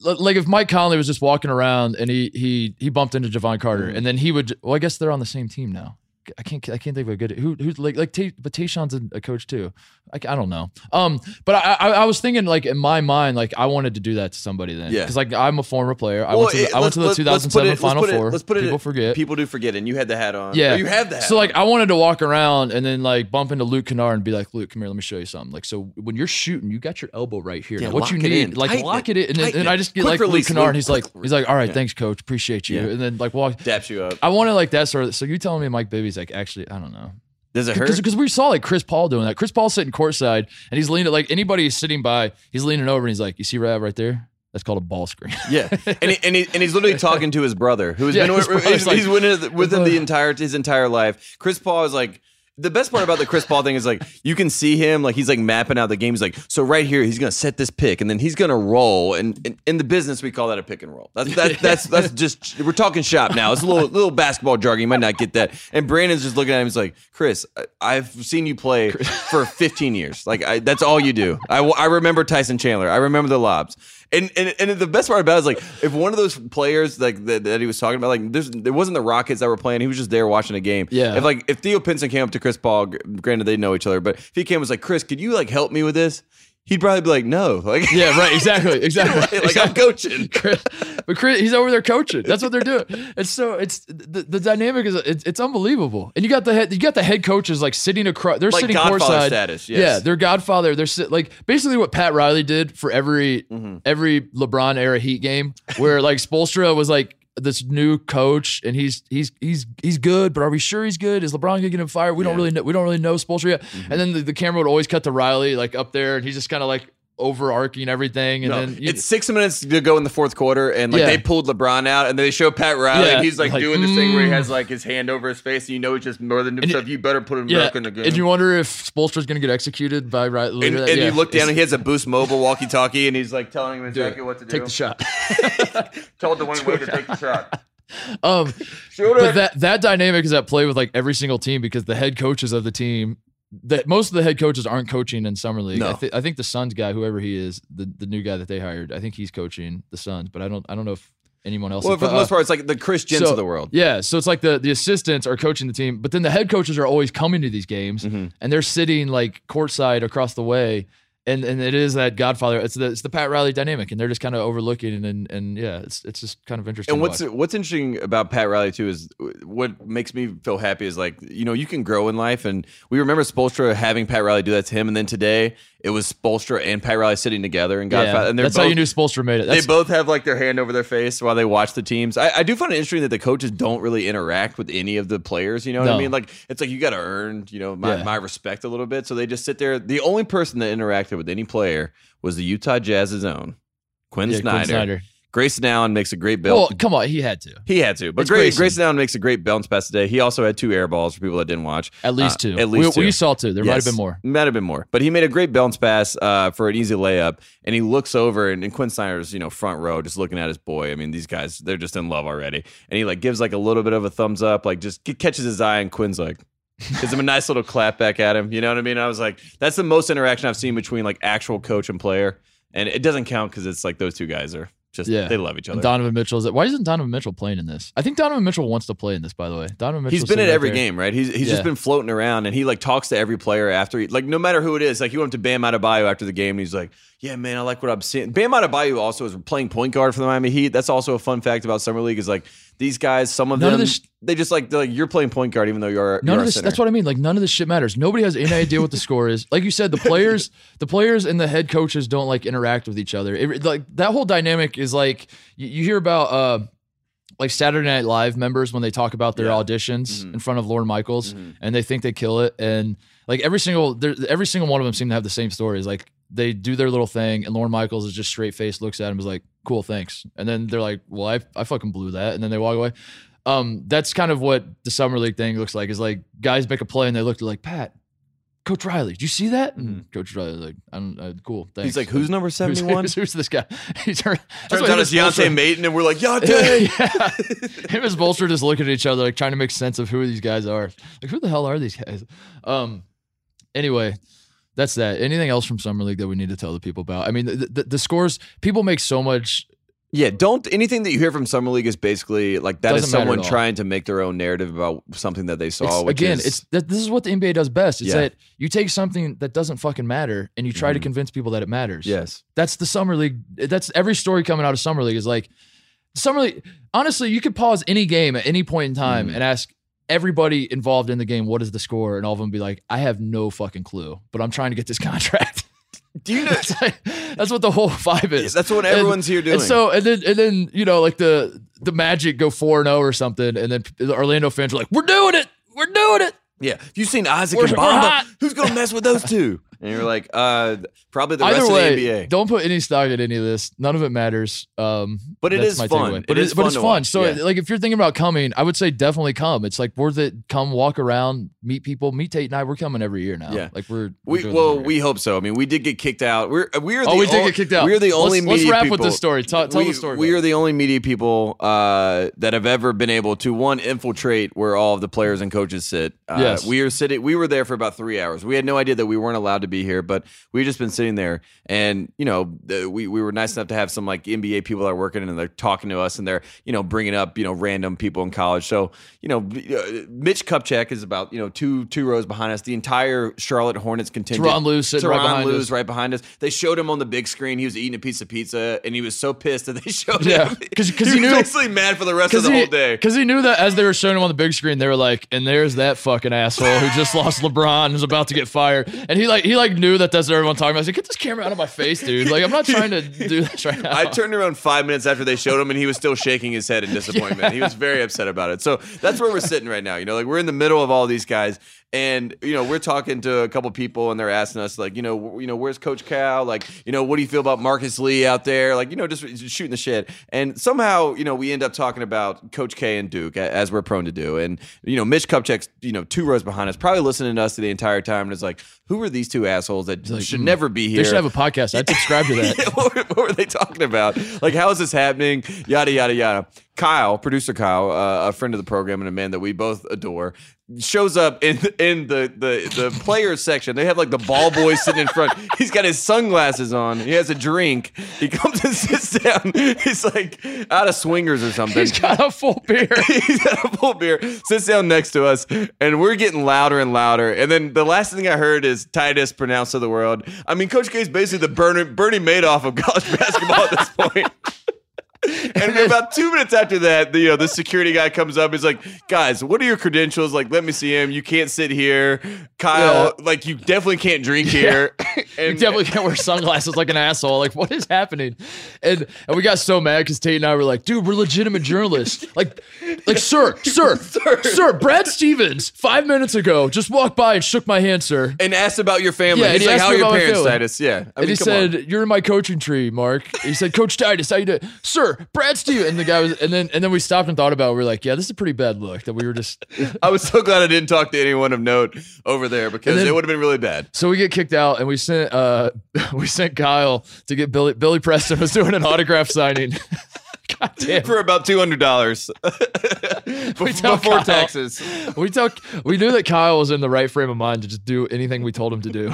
like if Mike Conley was just walking around and he he he bumped into Jevon Carter Mm. and then he would well I guess they're on the same team now. I can't I can't think of a good who who's like like but Tayshaun's a, coach too. I, I don't know. Um, but I, I I was thinking like in my mind like I wanted to do that to somebody then Yeah. because like I'm a former player. I Well, went to it- the, I went to the let's- let's- let's put 2007 it- let's Final it- Four. Let's put it. People forget. People do forget, and you had the hat on. Yeah, Or you have the hat. So like. I wanted to walk around and then like bump into Luke Kennard and be like, Luke, come here, let me show you something. Like, so when you're shooting, you got your elbow right here. Yeah, Now, what you need, like, Tighten lock it. it in, and then and it. I just get Quick like Luke Kennard, and he's like, he's like, all right, Yeah. thanks, coach, appreciate you, and then like walk. daps you up. I wanted like that sort of. So you telling me Mike Bibby's like actually, I don't know. Does it hurt? Because we saw like Chris Paul doing that. Chris Paul sitting courtside and he's leaning like anybody who's sitting by, he's leaning over and he's like, you see Rav right there? That's called a ball screen. Yeah, and he, and, he, and he's literally talking to his brother, who has Yeah, been with, he's, like- he's with him the entire his entire life. Chris Paul is like the best part about the Chris Paul thing is like you can see him like he's like mapping out the game. He's like, so right here he's gonna set this pick, and then he's gonna roll. And in, in the business we call that a pick and roll. That's that's that's that's just we're talking shop now. It's a little little basketball jargon. You might not get that. And Brandon's just looking at him. He's like, Chris, I, I've seen you play for 15 years. Like I, that's all you do. I, I remember Tyson Chandler. I remember the lobs. And, and and the best part about it is like if one of those players like that, that he was talking about like there's there wasn't the Rockets that were playing. He was just there watching a game. Yeah. if like if Theo Pinson came up to Chris Paul granted they know each other but if he came and was like Chris could you like help me with this he'd probably be like, no, like Yeah, right. Exactly. Exactly. like I'm coaching. But Chris, he's over there coaching. That's what they're doing. It's so it's the, the dynamic is it's, it's unbelievable. And you got the head you got the head coaches like sitting across. They're Like sitting Godfather courtside. status, yes. Yeah, they're Godfather. They're sit, like basically what Pat Riley did for every Mm-hmm. every LeBron era Heat game, where like Spoelstra was like this new coach and he's he's he's he's good, but are we sure he's good? Is LeBron gonna get him fired? We don't really know. We don't really know Spoelstra yet. Mm-hmm. And then the, the camera would always cut to Riley like up there, and he's just kind of like overarching everything. And No, then it's six minutes to go in the fourth quarter, and like Yeah. they pulled LeBron out, and they show Pat Riley, Yeah, and he's like, like, doing this thing where he mm. has like his hand over his face, and you know he's just more than himself. You better put him Yeah, back in the game. and you wonder if Spoelstra's going to get executed by right. and, and you look down, It's- and he has a Boost Mobile walkie-talkie, and he's like telling him it. exactly what to do. Take the shot. Told the one way to take the shot. Um, Shoot but it. that that dynamic is at play with like every single team because the head coaches of the team, that most of the head coaches aren't coaching in summer league. I, No. thi- I think the Suns guy, whoever he is, the the new guy that they hired, I think he's coaching the Suns, but I don't I don't know if anyone else. well, for the uh, most part, it's like the Chris Gents so- of the world. Yeah, so it's like the the assistants are coaching the team, but then the head coaches are always coming to these games, Mhm. and they're sitting like courtside across the way, and and it is that Godfather. It's the it's the Pat Riley dynamic, and they're just kind of overlooking, and, and and yeah, it's it's just kind of interesting. And what's what's interesting about Pat Riley too is what makes me feel happy is like you know you can grow in life, and we remember Spoelstra having Pat Riley do that to him, and then today it was Spoelstra and Pat Riley sitting together and yeah, Godfather, and they're that's both, how you knew Spoelstra made it. they both have like their hand over their face while they watch the teams. I, I do find it interesting that the coaches don't really interact with any of the players. You know what I mean? Like it's like you got to earn you know my, Yeah. my respect a little bit. So they just sit there. The only person that interacted with any player was the Utah Jazz's own Quin yeah, Snyder. Quin Snyder. Grayson Allen makes a great build. Well, come on, he had to He had to, but Grayson. Grayson Allen makes a great bounce pass today. He also had two air balls for people that didn't watch. at least Uh, two. at least we, two. we saw two. There might have been more. Might have been more, but he made a great bounce pass uh, for an easy layup, and he looks over, and, and Quin Snyder's you know front row, just looking at his boy. I mean, these guys they're just in love already, and he like gives like a little bit of a thumbs up, like just catches his eye, and Quin's like. Gives him a nice little clap back at him. You know what I mean? I was like, that's the most interaction I've seen between like actual coach and player, and it doesn't count because it's like those two guys are just Yeah. they love each other. And Donovan Mitchell is. Why isn't Donovan Mitchell playing in this? I think Donovan Mitchell wants to play in this. By the way, Donovan Mitchell. He's been at every game, right? He's he's Yeah. just been floating around, and he like talks to every player after, he, like no matter who it is. Like he went to Bam Adebayo after the game, and he's like, "Yeah, man, I like what I'm seeing." Bam Adebayo also is playing point guard for the Miami Heat. That's also a fun fact about summer league is like these guys. Some of None of them this- they just like like you're playing point guard even though you're None you're of this. That's what I mean. Like none of this shit matters. Nobody has any idea what the score is. Like you said, the players, the players and the head coaches don't like interact with each other. It, like that whole dynamic is like you, you hear about uh like Saturday Night Live members when they talk about their Yeah. auditions Mhm. in front of Lorne Michaels Mhm. and they think they kill it and like every single every single one of them seem to have the same stories. Like they do their little thing and Lorne Michaels is just straight faced, looks at him, is like, "Cool, thanks," and then they're like, "Well, I I fucking blew that," and then they walk away. Um, that's kind of what the summer league thing looks like. Is like guys make a play and they look like Pat, Coach Riley, did you see that? And Coach Riley's like, I'm uh, cool. Thanks. Mm-hmm. He's like, "Who's number 71?" who's, who's this guy? He turns Turns out it's Deontay Maten, and we're like, "Yeah, yeah, yeah. Him and Spoelstra just looking at each other, like trying to make sense of who these guys are. Like, who the hell are these guys? Um. Anyway, that's that. Anything else from summer league that we need to tell the people about? I mean, the, the, the scores. People make so much. Yeah, don't anything that you hear from summer league is basically like that is someone trying to make their own narrative about something that they saw. It's- again, is, it's that, this is what the NBA does best. It's Yeah. that you take something that doesn't fucking matter and you try to Mhm. convince people that it matters. yes, That's the summer league. That's every story coming out of summer league is like summer league. Honestly, you could pause any game at any point in time Mhm. and ask everybody involved in the game what is the score, and all of them be like, I have no fucking clue, but I'm trying to get this contract. do you know? that's, like- that's what the whole vibe is. That's what And- everyone's here doing. And so, and then, and then, you know, like the the Magic go four zero oh or something, and then the Orlando fans are like, "We're doing it, we're doing it." Yeah. Have you've seen Isaac We're- and Bamba? Who's going to mess with those two? And you're like, uh, probably the Either rest way, of the NBA. don't put any stock in any of this. None of it matters. Um, But it is fun. It But is but fun it's fun. watch. So Yeah. like if you're thinking about coming, I would say definitely come. It's like worth it. Come walk around, meet people, meet Tate and I. We're coming every year now. Yeah. like we're, we're We well, we hope so. I mean, we did get kicked out. We're we are the oh we did get kicked out. We're the only Let's, let's media wrap people. with this story. Tell, tell we, the story. We about are the only media people uh, that have ever been able to one infiltrate where all of the players and coaches sit. Uh, Yes. we are sitting. We were there for about three hours. We had no idea that we weren't allowed to be here, but we just been sitting there, and you know, we we were nice enough to have some like NBA people that are working, and they're talking to us, and they're you know bringing up you know random people in college. So you know, uh, Mitch Kupchak is about you know two two rows behind us. The entire Charlotte Hornets contingent. Tyronn Lue sitting right behind Lue's us. right behind us. They showed him on the big screen. He was eating a piece of pizza, and he was so pissed that they showed Yeah, him. 'cause- 'cause he, he was knew- basically mad for the rest of the he, whole day. Because he knew that as they were showing him on the big screen, they were like, "And there's that fucking asshole who just lost LeBron and is about to get fired." And he like he like knew that that's what everyone talking about. I was like, "Get this camera out of my face, dude! Like I'm not trying to do this right now." I turned around five minutes after they showed him, and he was still shaking his head in disappointment. He was very upset about it. So that's where we're sitting right now. You know, like we're in the middle of all these guys, and you know, we're talking to a couple people, and they're asking us, like, you know, you know, where's Coach Cal? Like, you know, what do you feel about Marcus Lee out there? Like, you know, just, just shooting the shit. And somehow, you know, we end up talking about Coach K and Duke as we're prone to do. And you know, Mitch Kupchak's you know two rows behind us, probably listening to us the entire time, and is like, who are these two assholes that like, should "Hmm, never be here? they should have a podcast. I'd subscribe to that. Yeah, what, were, what were they talking about? Like, how is this happening? Yada yada yada. Kyle, producer Kyle, uh, a friend of the program and a man that we both adore, shows up in in the the the players section. They have like the ball boy sitting in front. He's got his sunglasses on. He has a drink. He comes and sits down. He's like out of swingers or something. He's got a full beer. He's got a full beer, sits down next to us, and we're getting louder and louder. And then the last thing I heard is Titus pronounced to the world. I mean, Coach K is basically the Bernie, Bernie Madoff of college basketball at this point. And about two minutes after that, the, you know, the security guy comes up. He's like, "Guys, what are your credentials? Like, let me see him. You can't sit here, Kyle. Like, you definitely can't drink here. You definitely can't wear sunglasses like an asshole. Like, what is happening? And and we got so mad because Tate and I were like, dude, we're legitimate journalists. Like, like, sir, sir, sir, Brad Stevens, five minutes ago, just walked by and shook my hand, sir. and asked about your family. Yeah, and He's he like, "How are your parents. Titus?" Yeah, I and mean, he come on. said, "You're in my coaching tree, Mark." He said, "Coach Titus, how you doing, sir?" Brad Stevens. And the guy was, and then and then we stopped and thought about. it. We were like, "Yeah, this is a pretty bad look." That we were just. I was so glad I didn't talk to anyone of note over there because then- it would have been really bad. So we get kicked out, and we sent uh we sent Kyle to get Billy. Billy Preston was doing an autograph signing. God damn. For about two hundred dollars before Kyle- taxes. We tell we knew that Kyle was in the right frame of mind to just do anything we told him to do.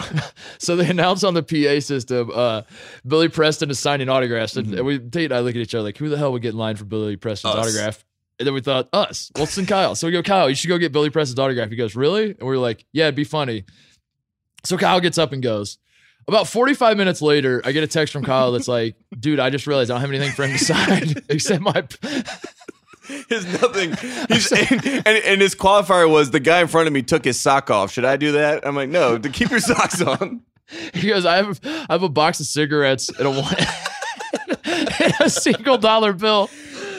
so they announced on the PA system, uh, Billy Preston is signing autographs, and, and we Tate and I look at each other like, who the hell would get in line for Billy Preston's Us. autograph? And then we thought, us. Well, send Kyle. So we go, Kyle, you should go get Billy Preston's autograph. He goes, really? And we were like, yeah, it'd be funny. So Kyle gets up and goes. About 45 minutes later, I get a text from Kyle that's like, dude, I just realized I don't have anything for him to sign except my. His nothing. He's, and, and, and his qualifier was the guy in front of me took his sock off. Should I do that? I'm like, no, to keep your socks on. He goes, I have, I have a box of cigarettes and a, one- and a single dollar bill.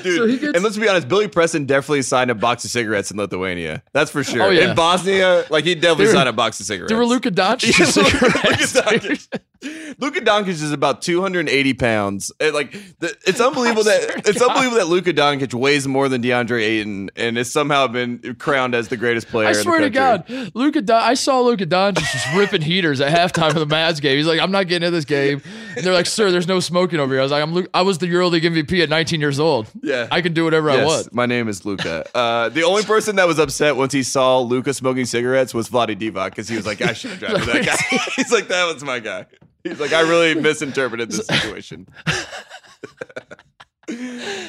Dude, So he gets- and let's be honest, Billy Preston definitely signed a box of cigarettes in Lithuania. That's for sure. Oh, yeah. In Bosnia, like he definitely There- signed a box of cigarettes. There were Luka Doncic Yeah, Luka. Doncic. Luka Doncic is about 280 pounds. And, like the, it's unbelievable that to it's God. unbelievable that Luka Doncic weighs more than DeAndre Ayton and has somehow been crowned as the greatest player. I in the swear to. God, Luka. Don- I saw Luka Doncic just ripping heaters at halftime of the Mavs game. He's like, "I'm not getting into this game." And they're like, "Sir, there's no smoking over here." I was like, "I'm. Lu- I was the EuroLeague MVP at 19 years old. Yeah. I can do whatever I Yes, want." my name is Luka. Uh, the only person that was upset once he saw Luka smoking cigarettes was Vlade Divac because he was like, I should have drafted that guy. He's like, that was my guy. He's like, I really misinterpreted this situation.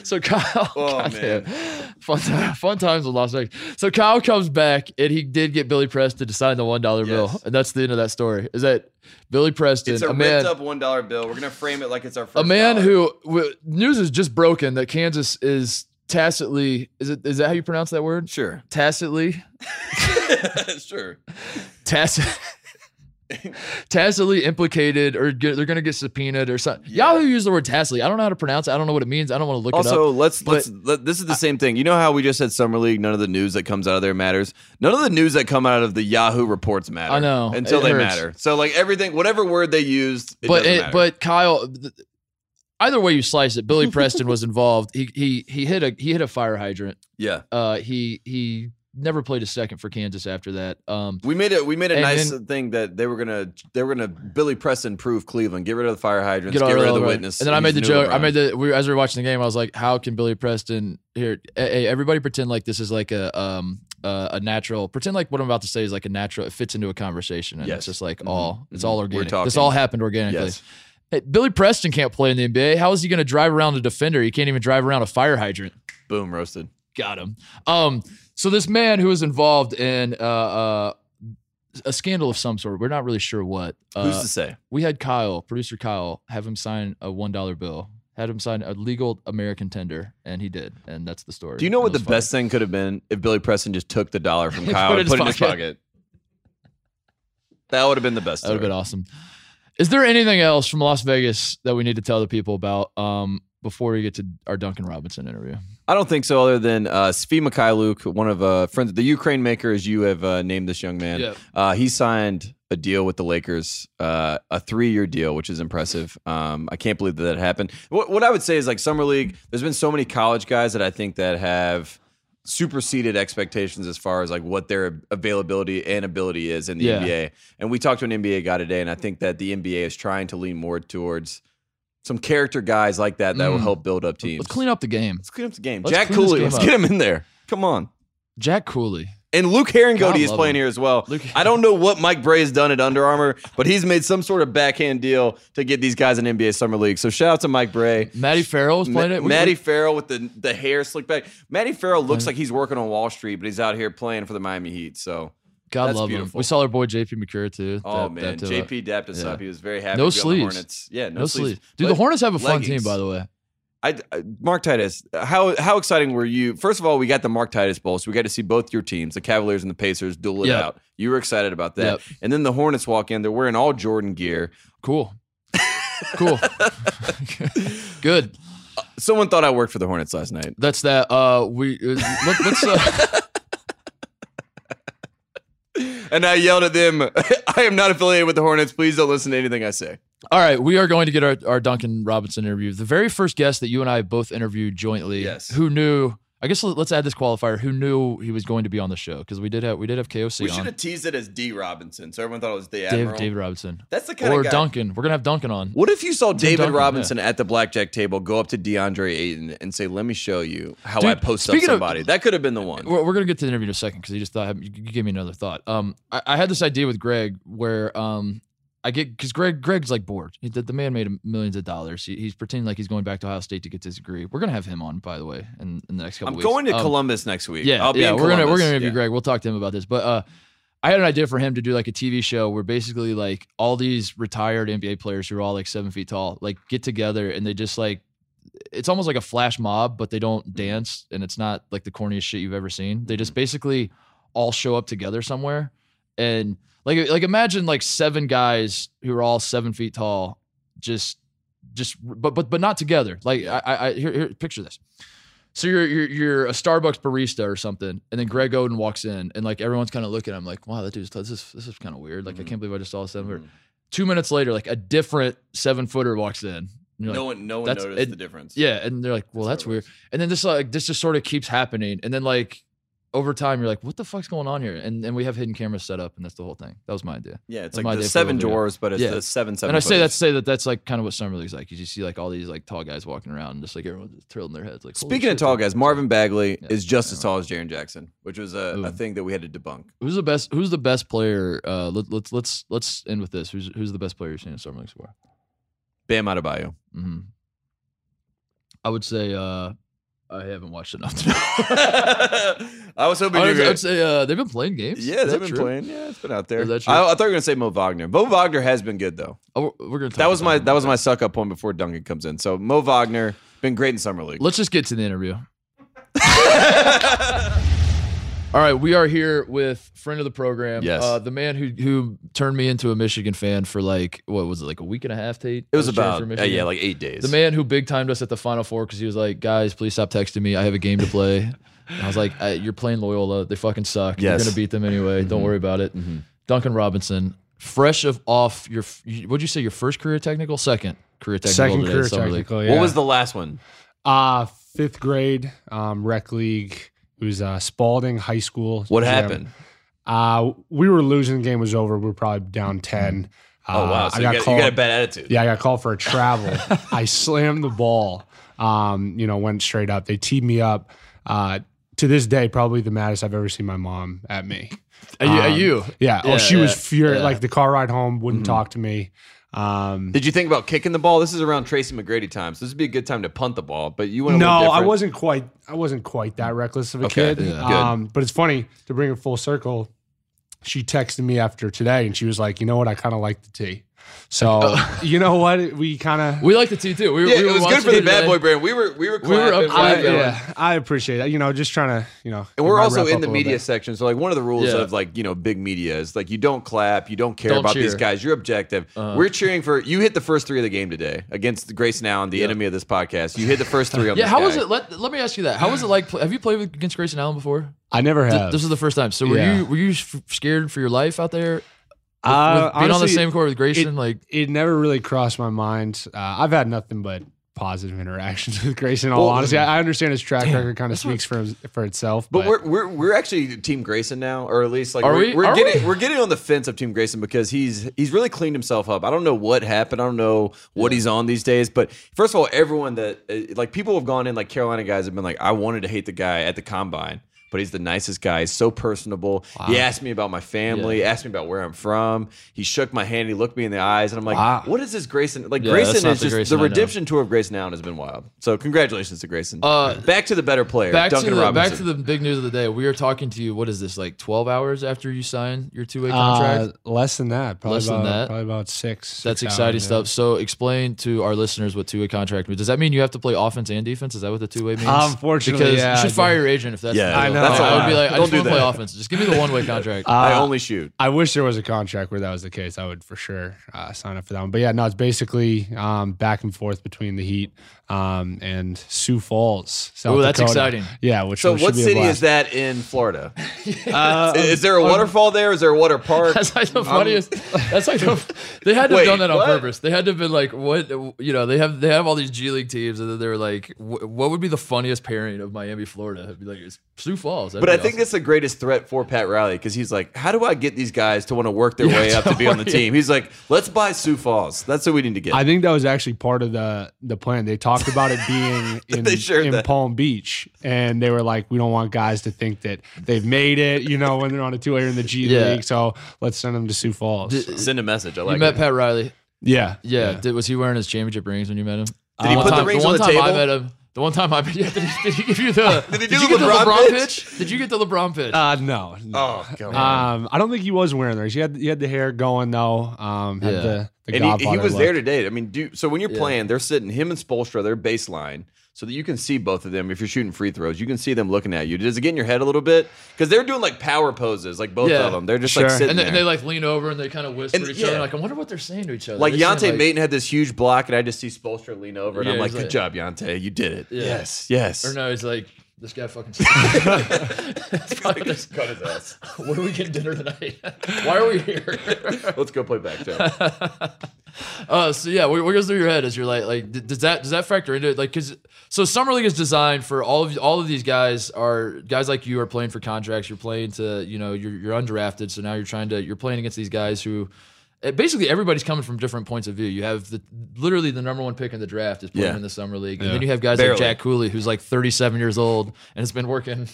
So Kyle, Oh, goddamn, fun, fun times in Las Vegas. So Kyle comes back and he did get Billy Preston to sign the one dollar bill, and that's the end of that story. Is that Billy Preston, It's a, a man, ripped up one dollar bill. We're gonna frame it like it's our first a man dollar. who w- news is just broken that Kansas is tacitly is it is that how you pronounce that word? sure, Tacitly, sure. tacit. Tacitly implicated or get, they're going to get subpoenaed or something. Yeah. Yahoo used the word tacitly. I don't know how to pronounce it. I don't know what it means. I don't want to look it up. Also, let's let's let, this is the same thing. You know how we just said summer league. None of the news that comes out of there matters. None of the news that come out of the Yahoo reports matter. I know, until they hurts. matter. So like everything, whatever word they used, it but doesn't it, matter. but Kyle, th- either way you slice it, Billy Preston was involved. He he he hit a he hit a fire hydrant. yeah, Uh, he he never played a second for Kansas after that. Um, We made it. We made a nice then- thing that they were gonna they were gonna Billy Preston prove Cleveland, get rid of the fire hydrants, get, all rid of the right. witness, And then I made the joke. I made the we as we were watching the game. I was like, "How can Billy Preston here? Hey, everybody pretend like this is like a um uh, a natural. Pretend like what I'm about to say is like a natural. It fits into a conversation, and Yes. it's just like Mhm. all. It's all We're organic. This all happened organically. Yes. Hey, Billy Preston can't play in the NBA. How is he going to drive around a defender? He can't even drive around a fire hydrant. Boom, roasted. Got him. Um, so this man who was involved in uh, uh, a scandal of some sort, we're not really sure what. Who's Uh, to say? we had Kyle, producer Kyle, have him sign a one dollar bill. Had him sign a legal American tender, and he did, and that's the story. Do you know And what the funny. best thing could have been if Billy Preston just took the dollar from Kyle and put it in his pocket? That would have been the best. That would have been awesome. Is there anything else from Las Vegas that we need to tell the people about um, before we get to our Duncan Robinson interview? I don't think so. Other than uh, Svi Mykhailiuk, one of uh, friends, the Ukraine maker, as you have uh, named this young man. Yeah. Uh, he signed a deal with the Lakers, uh, a three-year deal, which is impressive. Um, I can't believe that that happened. What, what I would say is like summer league. There's been so many college guys that I think that have superseded expectations as far as like what their availability and ability is in the Yeah. NBA. And we talked to an NBA guy today, and I think that the NBA is trying to lean more towards some character guys like that that will Mm. help build up teams. Let's clean up the game. Let's clean up the game. Let's Jack Cooley, let's up. get him in there. Come on. Jack Cooley. And Luke Harangody God is playing him. here as well. Luke- I don't know what Mike Brey has done at Under Armour, but he's made some sort of backhand deal to get these guys in NBA Summer League. So shout out to Mike Brey. Matty Farrell was playing Ma- it. Matty Farrell with the the hair slicked back. Matty Farrell looks like he's working on Wall Street, but he's out here playing for the Miami Heat. So God that's love him. We saw our boy JP Macura too. oh man, uh, JP dapped us yeah. up. He was very happy. No to be the sleeves. Hornets. Yeah, no, No sleeves. sleeves. Dude, the Hornets have a fun leggings. team, by the way. I, I- Mark Titus, how how exciting were you? First of all, we got the Mark Titus Bowl, so we got to see both your teams, the Cavaliers and the Pacers, duel it Yep. out. You were excited about that, Yep. and then the Hornets walk in. They're wearing all Jordan gear. Cool. cool. Good. Someone thought I worked for the Hornets last night. That's that. Uh, we uh, let, let's. Uh, And I yelled at them, I am not affiliated with the Hornets. Please don't listen to anything I say. all right, we are going to get our, our Duncan Robinson interview. The very first guest that you and I both interviewed jointly. Yes. Who knew? I guess let- let's add this qualifier. Who knew he was going to be on the show? Because we did have we did have KOC We should on. have teased it as D Robinson, so everyone thought it was the Dave, David Robinson That's the kind or of guy. Or Duncan. We're gonna have Duncan on. What if you saw David Duncan, Robinson at the blackjack table go up to DeAndre Ayton and say, "Let me show you how Dude, I post up speaking of- somebody"? that could have been the one. We're, we're gonna get to the interview in a second because he just thought you, you gave me another thought. Um, I, I had this idea with Greg where um, I get because Greg Greg's like bored. He, the, the man made millions of dollars. He, he's pretending like he's going back to Ohio State to get his degree. We're gonna have him on, by the way, in, in the next couple. I'm weeks. going to Um, Columbus next week. Yeah, I'll be yeah, we're gonna we're gonna interview Yeah. Greg. We'll talk to him about this. But uh, I had an idea for him to do like a TV show where basically like all these retired NBA players who are all like seven feet tall, like get together and they just like it's almost like a flash mob, but they Mm-hmm. don't dance and it's not like the corniest shit you've ever seen. They Mm-hmm. just basically all show up together somewhere and like like imagine like seven guys who are all seven feet tall, just just but but but not together. Like I I, I here, here picture this. So you're you're you're a Starbucks barista or something, and then Greg Oden walks in, and like everyone's kind of looking at him like, "Wow, that dude's this is this is kind of weird." Like I Mhm. can't believe I just saw a 7 footer. Mhm. Two minutes later, like a different seven footer walks in. No like, one, no one that's- noticed it- the difference. yeah, and they're like, "Well, That's that's, weird." And then this like this just sort of keeps happening, and then like over time, you're like, "What the fuck's going on here?" And and we have hidden cameras set up, and that's the whole thing. That was my idea. yeah. It's That's like the idea for a seven dwarves, but it's Yeah. the seven seven. and I say that to say that that's like kind of what summer league's like. You just see like all these like tall guys walking around, and just like everyone's just tilting their heads. Like Speaking of tall guys, Marvin Bagley Yeah, is just as tall as Jaren Jackson, which was a, a thing that we had to debunk. Who's the best? Who's the best player? Uh, let, let's let's let's end with this. Who's who's the best player you've seen in summer league so far? Bam Adebayo. hmm I would say uh, I haven't watched enough to know. I was hoping I you would, were I gonna- would say uh, they've been playing games. Yeah, Is they've been true? playing. Yeah, it's been out there. Is that true? I, I thought you were gonna say Mo Wagner. Mo Wagner has been good though. Oh, we're, we're gonna. Talk That was my that was my suck up point before Duncan comes in. So Mo Wagner been great in summer league. Let's just get to the interview. All right, we are here with friend of the program, Yes. uh, the man who who turned me into a Michigan fan for like what was it like a week and a half? Tate, It was I cheering about for uh, Michigan. yeah, like eight days. the man who big timed us at the Final Four because he was like, "Guys, please stop texting me. I have a game to play." and I was like, "Uh, "You're playing Loyola. They fucking suck. You're Yes. gonna beat them anyway. Don't Mhm. worry about it." Mhm. Duncan Robinson, fresh of off your, what'd you say? Your first career technical, second career technical, Second today, career technical. Yeah. What was the last one? uh fifth grade um rec league It was uh, Spalding High School. What gym. happened? Uh, we were losing. The game was over. We were probably down ten. Oh wow! Uh, So I you got got, you got a bad attitude. Yeah, I got called for a travel. I slammed the ball. Um, you know, went straight up. They teed me up. Uh, to this day, probably the maddest I've ever seen my mom at me. Are you? are Um, you? Yeah. Yeah, oh, she was furious. yeah. Like the car ride home, wouldn't talk to me. Um, Did you think about kicking the ball? This is around Tracy McGrady time, so this would be a good time to punt the ball. But you went. a no, I wasn't quite. I wasn't quite that reckless of a Okay, kid. yeah. Um, but it's funny to bring it full circle. She texted me after today, and she was like, "You know what? I kind of like the tea." So you know what? We kind of. We like the T too. We, Yeah, we it were was good for the it bad today. boy brand. We were we were We were up I, yeah, I appreciate that. You know, just trying to, you know, And we're also in the media bit. section. So like one of the rules Yeah. of like, you know, big media is like you don't clap, you don't care Don't about these guys. You're objective. Uh-huh. We're cheering for you hit the first three of the game today against Grayson Allen, the Yeah. enemy of this podcast. You hit the first three on Yeah, this how guy. was it? Let, let me ask you that. How was it like? Have you played with, against Grayson Allen before? I never Th- have. This is the first time. So were Yeah. you were you f- scared for your life out there? With, Uh, with being on the same court with Grayson, like it never really crossed my mind. Uh, I've had nothing but positive interactions with Grayson. All Well, honesty, I I understand his track Damn, record kind of speaks for him, for itself. But But, we're, we're we're actually Team Grayson now, or at least like Are we're, we? we're Are getting we? are getting on the fence of Team Grayson because he's he's really cleaned himself up. I don't know what happened. I don't know what he's on these days. But first of all, everyone that uh, like people have gone in like Carolina guys have been like, I wanted to hate the guy at the combine. But he's the nicest guy. He's so personable. He asked me about my family, asked me about where I'm from. He shook my hand. He looked me in the eyes, and I'm like, Wow. "What is this Grayson? Like Yeah, Grayson is the just Grayson the redemption tour of Grayson Allen has been wild. So congratulations to Grayson. Uh, back to the better player, back Duncan to the Robinson. back to the big news of the day. We are talking to you. What is this like? Twelve hours after you sign your two way uh, contract. less than that, probably Less than that? probably about six. That's six exciting hours, stuff. So explain to our listeners what two way contract means. Does that mean you have to play offense and defense? Is that what the two way means? Unfortunately, because yeah, you I should fire your agent if that's Yeah, the deal. I know. Like, I would be like, I Don't just do want to play that. offense. Just give me the one way contract. Uh, I only shoot. I wish there was a contract where that was the case. I would for sure uh, sign up for that one. But yeah, no, it's basically um, back and forth between the Heat um, and Sioux Falls. South Ooh, that's Dakota. exciting. Yeah, which So should what be a city blast. is that in Florida? Uh, is there a waterfall there? Is there a water park? That's like the funniest. that's like the, they had to Wait, have done that on what? purpose. They had to have been like, what you know? They have they have all these G League teams, and then they're like, wh- what would be the funniest pairing of Miami, Florida? It'd be like it's Sioux Falls. That'd But I be think awesome. that's the greatest threat for Pat Riley because he's like, how do I get these guys to want to work their Yeah, way up to be on the team? He's like, let's buy Sioux Falls. That's what we need to get. I think that was actually part of the the plan. They talked about it being in, They shared in. Palm Beach, and they were like, "We don't want guys to think that they've made it." You know, when they're on a two-way in the G Yeah. League, so let's send them to Sioux Falls. Did- Send a message. I like. you like met it. Pat Riley. yeah, Yeah. Did, was he wearing his championship rings when you met him? Did he one put the time, rings one on the time I met him. The one time I yeah, did, he, did he give you the Did he do you the get LeBron the LeBron pitch? pitch? Did you get the LeBron pitch? Uh, no. no. Oh, come on. Um, I don't think he was wearing those. He had he had the hair going though. Um, had Yeah. the, the and he, he was look. there today. I mean, do so when you're Yeah. playing, they're sitting him and Spoelstra, they're baseline, so that you can see both of them. If you're shooting free throws, you can see them looking at you. Does it get in your head a little bit? Because they're doing like power poses, like both Yeah. of them. They're just like sitting and, they, there. and they like lean over and they kind of whisper And- to each other. Like I wonder what they're saying to each other. like Yante saying, like- Maten had this huge block, and I just see Spoelstra lean over, and Yeah, I'm like, "Good like- job, Yante, you did it." Yeah. Yes, yes. Or no, he's like this guy fucking. That's probably what they're- Cut his ass. What are we getting dinner tonight? Why are we here? Let's go play backjack. Uh, so yeah, what, what goes through your head as you're like, like, does that does that factor into it? Like, because so summer league is designed for all of all of these guys are guys like you are playing for contracts. You're playing to you know you're you're undrafted, so now you're trying to you're playing against these guys who. Eh, Basically, everybody's coming from different points of view. You have the literally the number one pick in the draft is playing Yeah. in the summer league, and Yeah. then you have guys Barely. like Jack Cooley, who's like 37 years old and has been working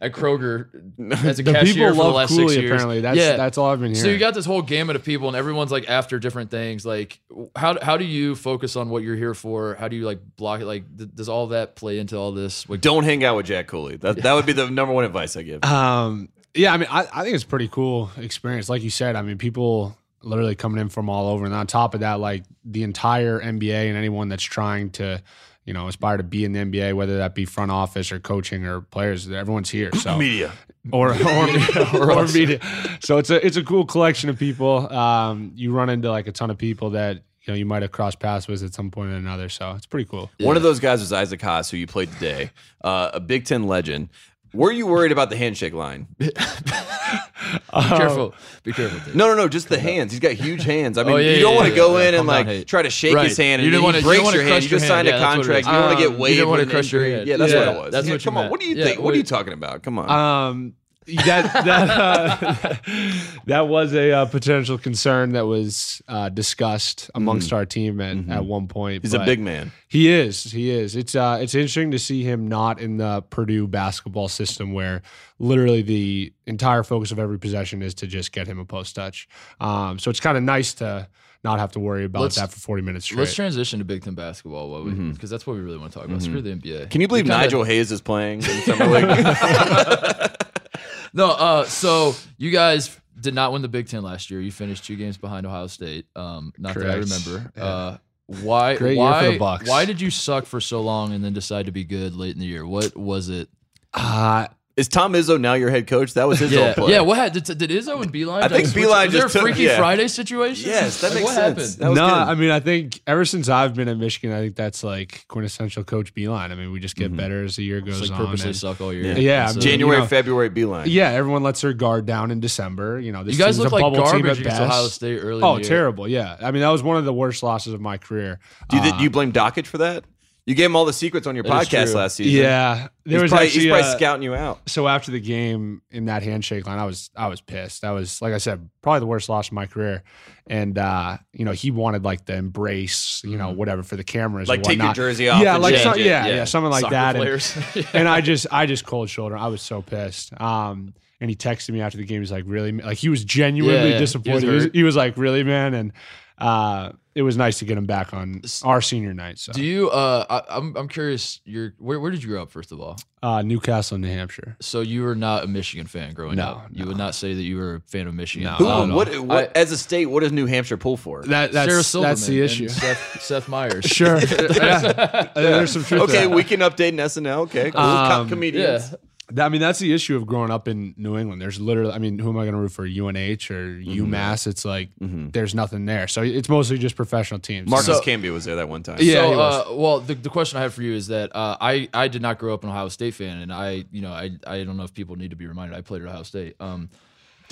at Kroger as a The cashier people for the last Cooley. six years. Apparently, that's yeah, that's all I've been hearing. so you got this whole gamut of people, and everyone's like after different things. Like, how how do you focus on what you're here for? How do you like block it? Like, th- does all that play into all this? Like, Don't hang out with Jack Cooley. That that would be the number one advice I give. Um, yeah, I mean, I, I think it's a pretty cool experience. Like you said, I mean, people literally coming in from all over, and on top of that, like the entire NBA and anyone that's trying to, you know, aspire to be in the NBA, whether that be front office or coaching or players, everyone's here. So Media. or or, or, media. So it's a it's a cool collection of people. Um, you run into like a ton of people that you know you might have crossed paths with at some point or another. So it's pretty cool. One of those guys was Isaac Haas, who you played today, uh, a Big Ten legend. Were you worried about the handshake line? Be careful. Be careful. Dave. No, no, no, just the hands. He's got huge hands. I mean, Oh, yeah, you don't yeah, want to yeah, go yeah. in and like hey. try to shake Right. his hand You and didn't then wanna- he you didn't wanna your hand. You just signed a Yeah, that's contract. is. You don't want to Um, get you waived. didn't wanna crush your hand. Yeah, that's what it was. that's what come on, what do you think? What are you talking about? Come on. Um, that that uh, that was a uh, potential concern that was uh, discussed amongst our team at, at one point. He's a big man. He is. He is. It's uh, it's interesting to see him not in the Purdue basketball system where literally the entire focus of every possession is to just get him a post touch. Um, so it's kind of nice to not have to worry about Let's- that for forty minutes straight. Let's transition to Big Ten basketball, what we because that's what we really want to talk about. Screw the NBA. Can you believe We kinda- Nigel Hayes is playing in summer league? No, uh, so you guys did not win the Big Ten last year. You finished two games behind Ohio State. Um, not that I remember. Yeah. Uh, why? Great year why? for the Bucks. Why did you suck for so long and then decide to be good late in the year? What was it? uh, is Tom Izzo now your head coach? That was his Yeah, old play. yeah. What had, did, did Izzo and Beilein? I think just switch- Beilein was there just a took- Freaky yeah. Friday situation. Yes, that Like, makes what sense. happened? That was no, good. I mean, I think ever since I've been at Michigan, I think that's like quintessential Coach Beilein. I mean, we just get better as the year goes Just like on. purposely and- suck all year. Yeah. Yeah, so- January, you know- February, Beilein. yeah, everyone lets their guard down in December. You know, this you guys look a like bubble team garbage against. Ohio State early. in Oh, the year. terrible! Yeah, I mean that was one of the worst losses of my career. Do you, Uh, do you blame Dakich for that? You gave him all the secrets on your That is podcast last season. yeah, there he's was probably, actually he's probably uh, scouting you out. so after the game in that handshake line, I was I was pissed. That was like I said, probably the worst loss of my career. And uh, you know, he wanted like the embrace, you know, whatever for the cameras, Like and take your jersey off. Yeah, like some, it. yeah, yeah, something like Soccer that. And- players. and I just I just cold shoulder. I was so pissed. Um, and he texted me after the game. He's like, "Really?" Like he was genuinely Yeah, yeah. He was disappointed. He was, he was like, "Really, man?" And uh, it was nice to get him back on our senior night. So Do you? Uh, I, I'm I'm curious. You're where, where did you grow up? First of all, uh, Newcastle, New Hampshire. so you were not a Michigan fan growing No, up. You would not say that you were a fan of Michigan. No. Who, what, what, I- as a state, what does New Hampshire pull for? That that's Sarah Silverman that's the issue. Seth, Seth Meyers. Sure. yeah. There's some truth. to okay, we can update in SNL. Okay, cool. Um, comedians. Yeah. That- I mean, that's the issue of growing up in New England. There's literally, I mean, who am I going to root for? UNH or Mm-hmm. UMass? It's like there's nothing there. So it's mostly just professional teams. Marcus So- Camby was there that one time. Yeah, so, uh, well, the, the question I have for you is that uh, I I did not grow up an Ohio State fan, and I you know I I don't know if people need to be reminded I played at Ohio State. Um,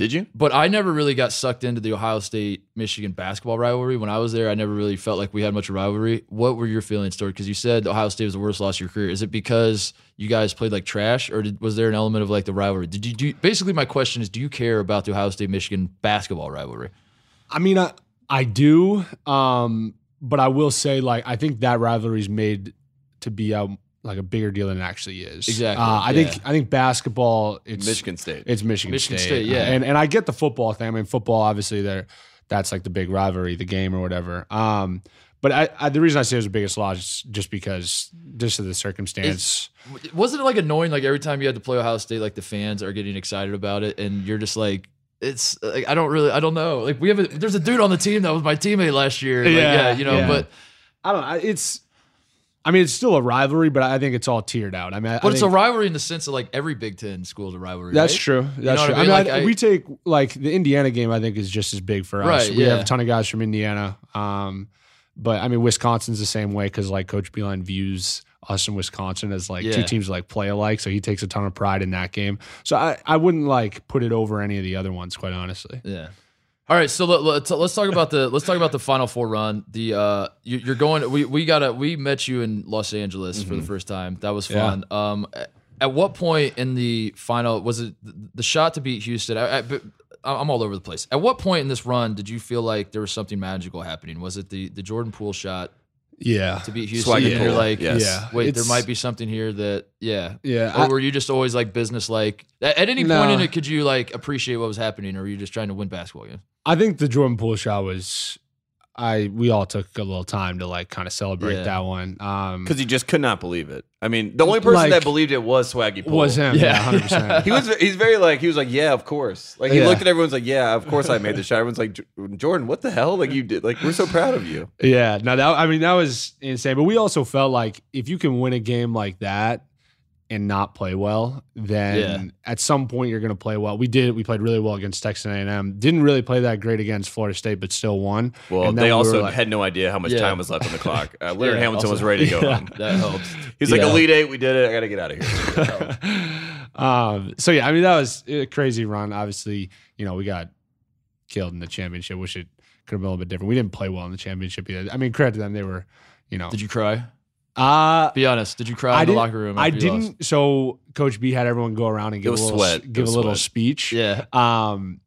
Did you? but I never really got sucked into the Ohio State Michigan basketball rivalry. When I was there, I never really felt like we had much of a rivalry. What were your feelings toward? Because you said Ohio State was the worst loss of your career. Is it because you guys played like trash, or did, was there an element of like the rivalry? Did you do? Basically, my question is, do you care about the Ohio State Michigan basketball rivalry? I mean, I, I do, um, but I will say, like, I think that rivalry is made to be a like a bigger deal than it actually is. Exactly, Uh, I yeah. think I think basketball. It's Michigan State. It's Michigan, Michigan State. State, yeah. and and I get the football thing. I mean, football obviously there, that's like the big rivalry, the game or whatever. Um, but I, I the reason I say it was the biggest loss is just because just of the circumstance. Wasn't it like annoying? Like every time you had to play Ohio State, like the fans are getting excited about it, and you're just like, it's like I don't really, I don't know. Like we have, a, there's a dude on the team that was my teammate last year. Like, Yeah, yeah, you know, yeah. but I don't know. It's. I mean, it's still a rivalry, but I think it's all tiered out. I mean, I but it's a rivalry in the sense of like every Big Ten school is a rivalry. That's right? true. That's know true. I I mean? Like, I- I- we take like the Indiana game. I think is just as big for us. Right, We have a ton of guys from Indiana. Um, but I mean, Wisconsin's the same way because like Coach Beilein views us in Wisconsin as like two teams like play alike. So he takes a ton of pride in that game. So I, I wouldn't like put it over any of the other ones, quite honestly. Yeah. All right, so let, let's let's talk about the let's talk about the Final Four run. The uh, you, you're going. We we got to we met you in Los Angeles for the first time. That was Yeah. fun. Um, at what point in the final was it the shot to beat Houston? I, I, I'm all over the place. At what point in this run did you feel like there was something magical happening? Was it the the Jordan Poole shot Yeah. to beat Houston? Swaggy and you're Poole, like, yes. Yeah. wait, It's- there might be something here that yeah. Yeah. Or I- were you just always like business like? At, at any No. point in it, could you like appreciate what was happening, or were you just trying to win basketball games? I think the Jordan Poole shot was. I we all took a little time to like kind of celebrate Yeah. that one. Um, Because he just could not believe it. I mean, the only person Like- that believed it was Swaggy Poole. was him. Yeah. Yeah, hundred percent. He was. He's very like. He was like, yeah, of course. Like he Yeah. looked at everyone's like, yeah, of course I made the shot. Everyone's like, "J- Jordan, what the hell? Like you did. Like we're so proud of you. Yeah, no, that I mean that was insane. But we also felt like if you can win a game like that and not play well, then Yeah. at some point you're going to play well. We did. We played really well against Texas A&M. Didn't really play that great against Florida State, but still won. Well, And they we also like- had no idea how much Yeah. time was left on the clock. Uh, Leonard Yeah, Hamilton was also- ready to go Yeah. home. That helps. He's like, Yeah. Elite Eight, we did it. I got to get out of here. um, so yeah, I mean that was a crazy run. Obviously, you know we got killed in the championship. Wish it could have been a little bit different. We didn't play well in the championship either. I mean, credit to them; they were, you know, Did you cry? Uh, Be honest. Did you cry I in the didn't- locker room? I after you lost? didn't. So Coach B had everyone go around and give was a little sweat. It give was a little sweat. speech. Yeah. Um,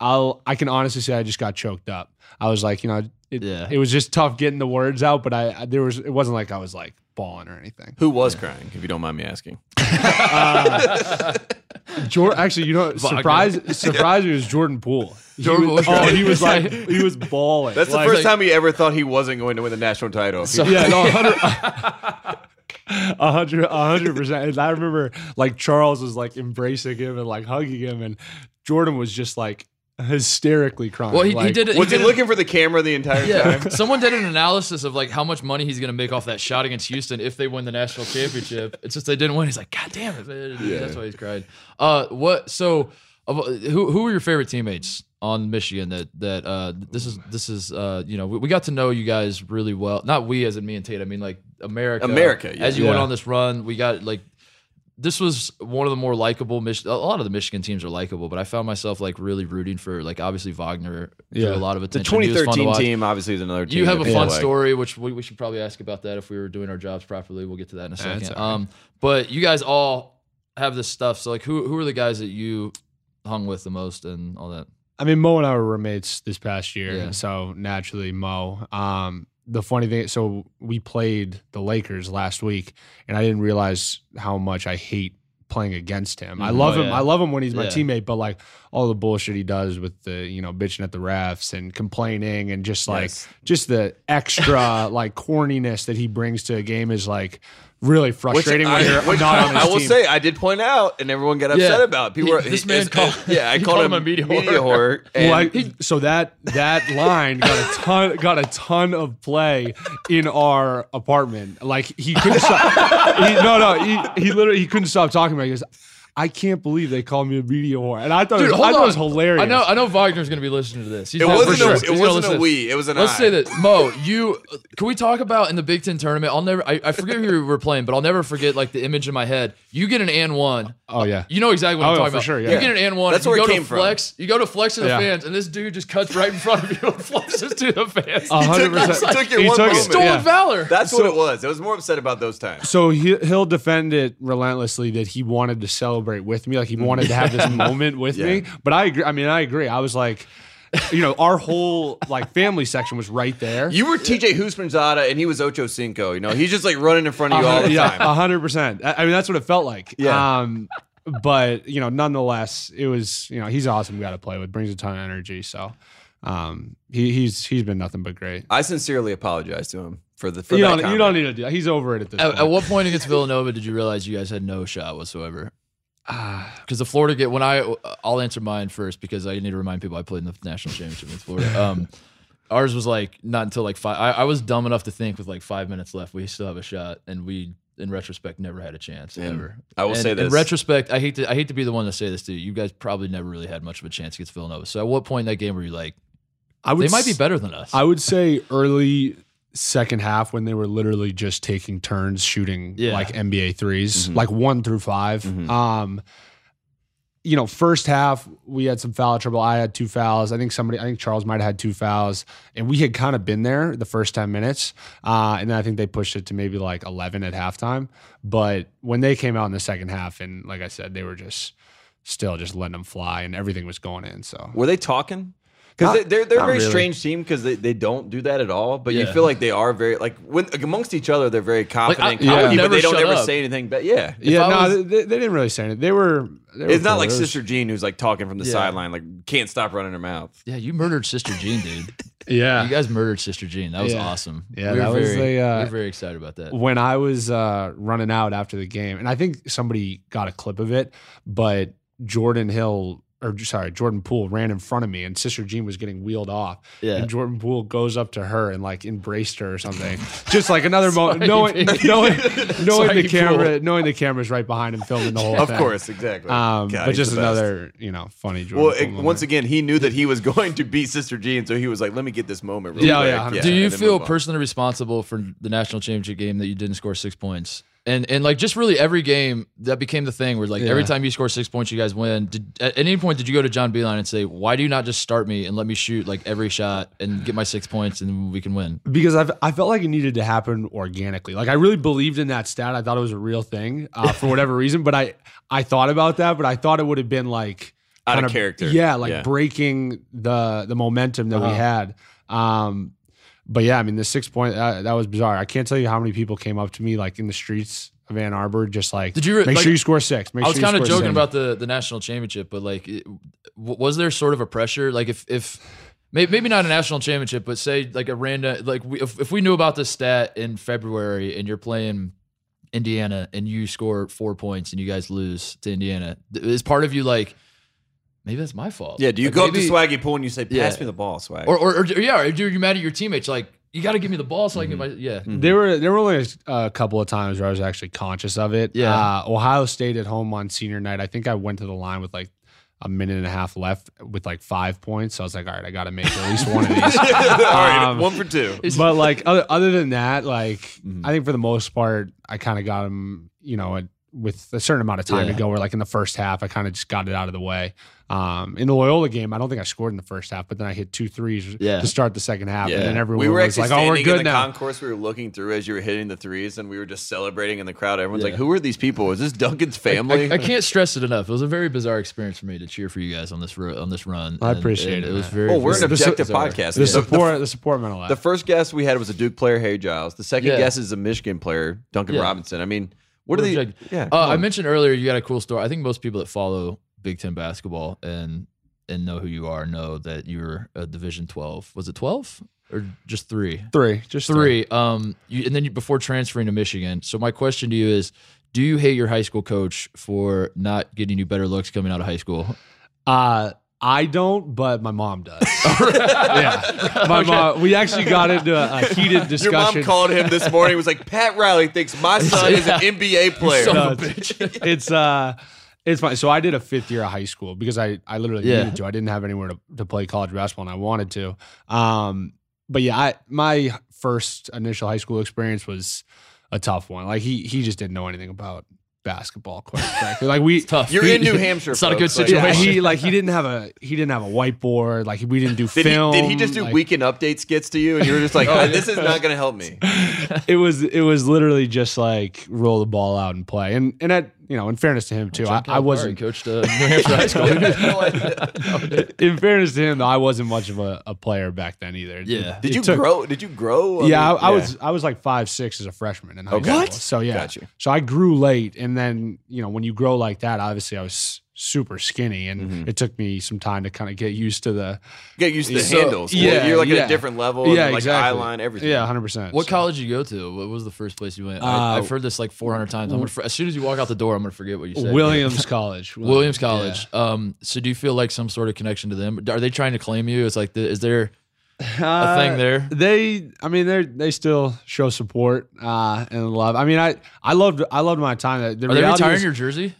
I'll I can honestly say I just got choked up. I was like, you know, it, Yeah. it was just tough getting the words out, but I, I there was it wasn't like I was like bawling or anything. Who was crying, if you don't mind me asking? Jor- actually, you know, Wagner. surprise surprise me was Jordan Poole. He Jordan was- Poole oh, he was like he was bawling. That's the Like- first time he ever thought he wasn't going to win the national title. So- Yeah, no, a hundred- a hundred, a hundred percent. And I remember like Charles was like embracing him and like hugging him, and Jordan was just like hysterically crying. Well, he, he did it. was he did it- looking for the camera the entire Yeah, time? someone did an analysis of like how much money he's going to make off that shot against Houston if they win the national championship. It's just they didn't win. He's like, God damn it! man." That's why he's cried. Uh, what? So, of- who who were your favorite teammates on Michigan? That that uh, this is this is uh, you know, we, we got to know you guys really well. Not we as in me and Tate. I mean like America. America, yeah. As you went on this run, we got like. This was one of the more likable. Mich- a lot of the Michigan teams are likable, but I found myself like really rooting for like obviously Wagner. drew Yeah. a lot of The attention. He was fun to 2013 team obviously is another team. You have a fun like. story, which we, we should probably ask about that if we were doing our jobs properly. We'll get to that in a second. all right. Um, but you guys all have this stuff. So like, who who are the guys that you hung with the most and all that? I mean, Mo and I were roommates this past year, Yeah. so naturally Mo. Um, the funny thing, so we played the Lakers last week, and I didn't realize how much I hate playing against him. I Mhm. love Oh, him. yeah. I love him when he's my Yeah. teammate, but like all the bullshit he does with the you know bitching at the refs and complaining and just like Yes. just the extra like corniness that he brings to a game is like really Which frustrating I, when you're which not on his I will team. say, I did point out, and everyone got upset Yeah. about. it. People He- were this he- man it's- called- yeah, I called called him him a media media whore. Well, I- so that that line got a ton got a ton of play in our apartment. Like he couldn't stop. he, no, no, he, he literally he couldn't stop talking about. it. He goes, "I can't believe they called me a media whore," and I thought Dude, it was, I thought it was hilarious. I know I know Wagner's going to be listening to this. He's it wasn't for a, sure. it He's wasn't a we. It was an Let's I. say that Mo, you can we talk about in the Big Ten tournament? I'll never. I, I forget who we were playing, but I'll never forget like the image in my head. You get an and one. Oh yeah, You know exactly what Oh, I'm yeah, talking for about. sure, yeah. You get an and one. That's you where go it to came from. flex. You go to flex to the Yeah. fans, and this dude just cuts right in front of you and flexes to the fans. A hundred He took- percent. he took your He one took it. moment. Stolen Yeah. valor. That's what it was. I was more upset about those times. So he he'll defend it relentlessly that he wanted to celebrate with me, like he wanted to have this moment with me. But I agree. I mean, I agree. I was like, you know, our whole like family section was right there. You were TJ Houshmandzadeh, and he was Ocho Cinco. You know, he's just like running in front of you all the yeah, time. a hundred percent. I I mean, that's what it felt like. Yeah. Um, but you know, nonetheless, it was you know he's an awesome guy to play with. Brings a ton of energy. So, um, he, he's he's been nothing but great. I sincerely apologize to him for the for You that don't you don't need to do that. He's over it at this At, point. at what point against Villanova did you realize you guys had no shot whatsoever? Because the Florida game, when I, I'll answer mine first because I need to remind people I played in the national championship with Florida. Um, ours was like not until like five. I, I was dumb enough to think with like five minutes left, we still have a shot, and we, in retrospect, never had a chance And ever. I will And say this. In retrospect, I hate to, I hate to be the one to say this to you. You guys probably never really had much of a chance against Villanova. So at what point in that game were you like, I would they might be better than us? I would say early second half when they were literally just taking turns shooting Yeah. like NBA 3s Mhm. like one through 5 Mhm. Um, you know, first half we had some foul trouble. I had two fouls. I think somebody, I think Charles might have had two fouls, and we had kind of been there the first ten minutes. Uh, and then I think they pushed it to maybe like eleven at halftime. But when they came out in the second half, and like I said, they were just still just letting them fly, and everything was going in. So Were they talking? Because Not- they, they're they're a very really. strange team because they, they don't do that at all. But you Yeah. feel like they are very like when like, amongst each other they're very confident, I- and I would cocky, but never they don't shut ever up. say anything. But yeah, yeah, I no, was- they, they didn't really say anything. They were. They were it's not cool. like It was- Sister Jean who's like talking from the Yeah. sideline, like can't stop running her mouth. yeah, you murdered Sister Jean, dude. Yeah, You guys murdered Sister Jean. That was Yeah. awesome. Yeah, we were that was very, a, uh, we were very excited about that. when I was uh, running out after the game, and I think somebody got a clip of it, but Jordan Hill or sorry, Jordan Poole ran in front of me, and Sister Jean was getting wheeled off. Yeah. And Jordan Poole goes up to her and like embraced her or something. Just like another moment, Swaggy knowing Poole. knowing knowing the camera, Poole. knowing the camera's right behind him filming the whole Of thing. course, exactly. Um, God, but just the best. another, you know, funny Jordan. Well, Poole it- once again, he knew that he was going to beat Sister Jean, so he was like, "Let me get this moment." Really Yeah, quick. yeah, 100. Do you feel personally responsible for the national championship game that you didn't score six points? And and like just really every game that became the thing where like every time you score six points, you guys win. Did, at any point did you go to John Beilein and say, "Why do you not just start me and let me shoot like every shot and get my six points and we can win"? because I've, I felt like it needed to happen organically. Like I really believed in that stat. I thought it was a real thing uh, for whatever reason. But I I thought about that, but I thought it would have been like Out of kind character. Yeah, like Yeah. breaking the the momentum that we Uh-huh. had. Um, but yeah, I mean the six point that, that was bizarre. I can't tell you how many people came up to me like in the streets of Ann Arbor, just like, Did you re- make like- sure you score six? Make I was sure kind of joking six." about the the national championship, but like, it, was there sort of a pressure? Like, if if maybe, not a national championship, but say like a random like we, if if we knew about this stat in February and you're playing Indiana and you score four points and you guys lose to Indiana, is part of you like maybe that's my fault? Yeah, do you Like, go maybe- up to Swaggy Poole and you say, "Pass Yeah. me the ball, Swag"? or, or or yeah, or you're you mad at your teammates like you got to give me the ball so I can Mm-hmm. get my yeah. There were there were only a couple of times where I was actually conscious of it. Yeah. Uh, Ohio State at home on senior night. I think I went to the line with like a minute and a half left with like five points. So I was like, all right, I got to make at least one of these. All right, Um, one for two. but like other, other than that, like Mm-hmm. I think for the most part, I kind of got them, you know, at, with a certain amount of time Yeah. to go. Where like in the first half, I kind of just got it out of the way. Um, in the Loyola game, I don't think I scored in the first half, but then I hit two threes Yeah. to start the second half, Yeah. and then everyone we were was like, "Oh, we're good in the now." concourse. We were looking through as you were hitting the threes, and we were just celebrating in the crowd. Everyone's Yeah. like, "Who are these people? Is this Duncan's family?" I, I can't stress it enough. It was a very bizarre experience for me to cheer for you guys on this ro- on this run. I And- appreciate and it, It was very. oh, we're an objective bizarre. podcast. The The- support, the support meant a lot. The first guest we had was a Duke player, Harry Giles. The second Yeah. guest is a Michigan player, Duncan Yeah. Robinson. I mean, what are We're the? objective. Yeah, Uh, I mentioned earlier you got a cool story. I think most people that follow Big Ten basketball and and know who you are know that you're a Division twelve. Was it twelve or just three? three, just Three. Um, you, and then you, before transferring to Michigan. So my question to you is: Do you hate your high school coach for not getting you better looks coming out of high school? Uh, I don't, but my mom does. yeah, my mom. We actually got into a, a heated discussion. Your mom called him this morning. Was like, Pat Riley thinks my son is an NBA player. Son No, of a it's- bitch. it's uh it's fine. So I did a fifth year of high school because I I literally Yeah. needed to. I didn't have anywhere to, to play college basketball and I wanted to. Um, but yeah, I my first initial high school experience was a tough one. Like he he just didn't know anything about basketball, quite frankly. Like we Tough. You're in New Hampshire. It's not a good folks. Like, situation. yeah, he like he didn't have a he didn't have a whiteboard. Like we didn't do Did he, film. did he just do like, weekend update skits to you, and you were just like, Oh, "Ah, "This is not going to help me." It was it was literally just like roll the ball out and play. And and at you know, in fairness to him too, I, I wasn't coached uh, New Hampshire high school. in fairness to him, though, I wasn't much of a, a player back then either. Yeah. Did It you took- grow? Did you grow? yeah, mean, I, I was I was like five six as a freshman in high Okay. school. What? So yeah, Got you. so I grew late, and then you know when you grow like that, obviously I was super skinny, and Mhm. it took me some time to kind of get used to the get used to the So- handles. yeah, you're like at a different level. yeah like exactly eye line, everything. Yeah, hundred percent. What college did you go to? What was the first place you went? Uh, I, I've heard this like 400 times. I'm gonna, as soon as you walk out the door, I'm gonna forget what you said. Williams College. Williams College. Um, so do you feel like some sort of connection to them? Are they trying to claim you? It's like, the, is there Yeah. a thing there? They, I mean, they they still show support uh, and love. I mean, I I loved I loved my time. The Are they retiring is- your jersey?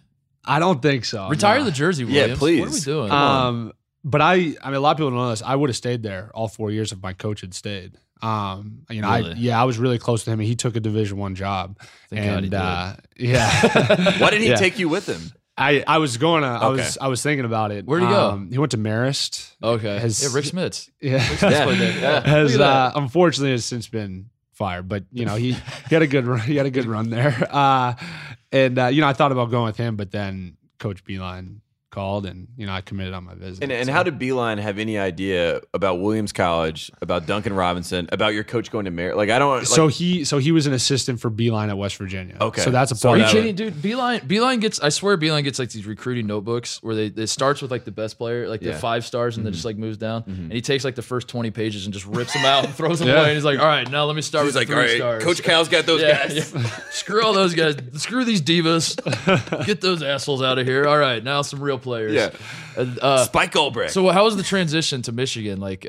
I don't think so. Retire no. the jersey, Williams. Yeah, Williams. What are we doing? Um, but I, I mean, a lot of people don't know this. I would have stayed there all four years if my coach had stayed. Um, you know, I yeah, I was really close to him, and he took a Division One job. Thank God he and did. uh, yeah, Why did he Yeah. take you with him? I I was going to. I was I was thinking about it. Where'd he go? Um, he went to Marist. okay. has- yeah, Rick Smits. Yeah, That's what yeah. has uh, unfortunately has since been fired. But you know, he, he had a good run, he had a good run there. Uh, and uh, you know, I thought about going with him, but then Coach Beilein called, and you know, I committed on my visit. And, and so. how did Beilein have any idea about Williams College, about Duncan Robinson, about your coach going to Mar? Like I don't. Like, so he so he was an assistant for Beilein at West Virginia. Okay. so that's a So part. Are you of it. kidding, dude? Beilein, Beilein gets. I swear, Beilein gets like these recruiting notebooks where they it starts with like the best player, like Yeah. the five stars, and then mm-hmm. just like moves down. Mm-hmm. And he takes like the first twenty pages and just rips them out and throws them Yeah. away. And he's like, "All right, now let me start he's with like, the three right, stars." Coach Cal's got those yeah, guys. yeah. Screw all those guys. Screw these divas. Get those assholes out of here. All right, now some real players. Yeah. Uh, Spike Goldberg. so how was the transition to Michigan? Like,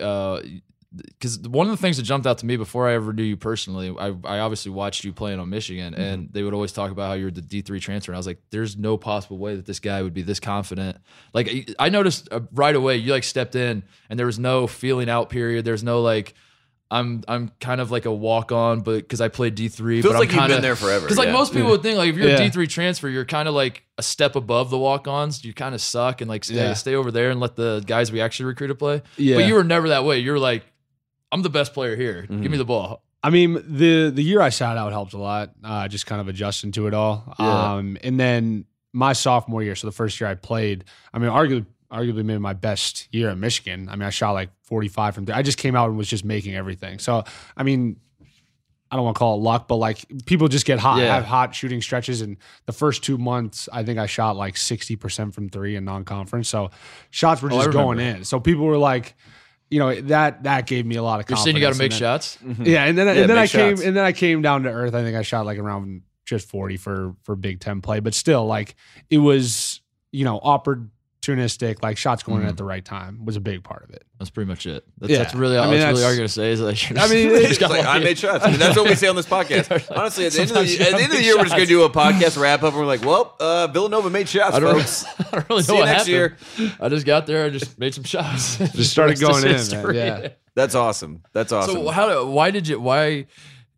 because one of the things that jumped out to me before I ever knew you personally, I, I obviously watched you playing on Michigan, Mm-hmm. and they would always talk about how you're the D three transfer. And I was like, there's no possible way that this guy would be this confident. Like, I noticed uh, right away you like stepped in, and there was no feeling out period. There's no like. I'm I'm kind of like a walk on, but because I played D three, Feels but like I'm you've kinda, been there forever, Because like yeah. most people would think, like if you're Yeah. a D three transfer, you're kind of like a step above the walk ons. You kind of suck and like stay Yeah. stay over there and let the guys we actually recruited play. Yeah. But you were never that way. You're like, I'm the best player here. Give Mm-hmm. me the ball. I mean, the the year I sat out helped a lot. Uh, just kind of adjusting to it all. Yeah. Um, and then my sophomore year, so the first year I played, I mean, arguably, arguably maybe my best year at Michigan. I mean, I shot like 45 from there. I just came out and was just making everything. So, I mean, I don't want to call it luck, but like people just get hot, Yeah. have hot shooting stretches. And the first two months, I think I shot like 60% from three in non conference. So shots were Oh, just going in. So people were like, you know, that that gave me a lot of You're confidence. saying you got to make then- shots. yeah, and then Yeah, and then I make came shots. and then I came down to earth. I think I shot like around just forty for for Big Ten play, but still, like it was you know opportunistic, like shots going in at the right time was a big part of it. That's pretty much it. That's, Yeah. that's really I all. mean, that's really all you're gonna say is like. I mean, just- it's got Like, I made shots. I mean, that's what we say on this podcast. Honestly, at the end of the, at the, end of the make year, we're just going to do a podcast wrap up, and we're like, well, uh, Villanova made shots, I don't, folks. I don't really know See you what next happened. year. I just got there. I just made some shots. Just started going in, man. Yeah. That's awesome. That's awesome. So how? do- Why did you? Why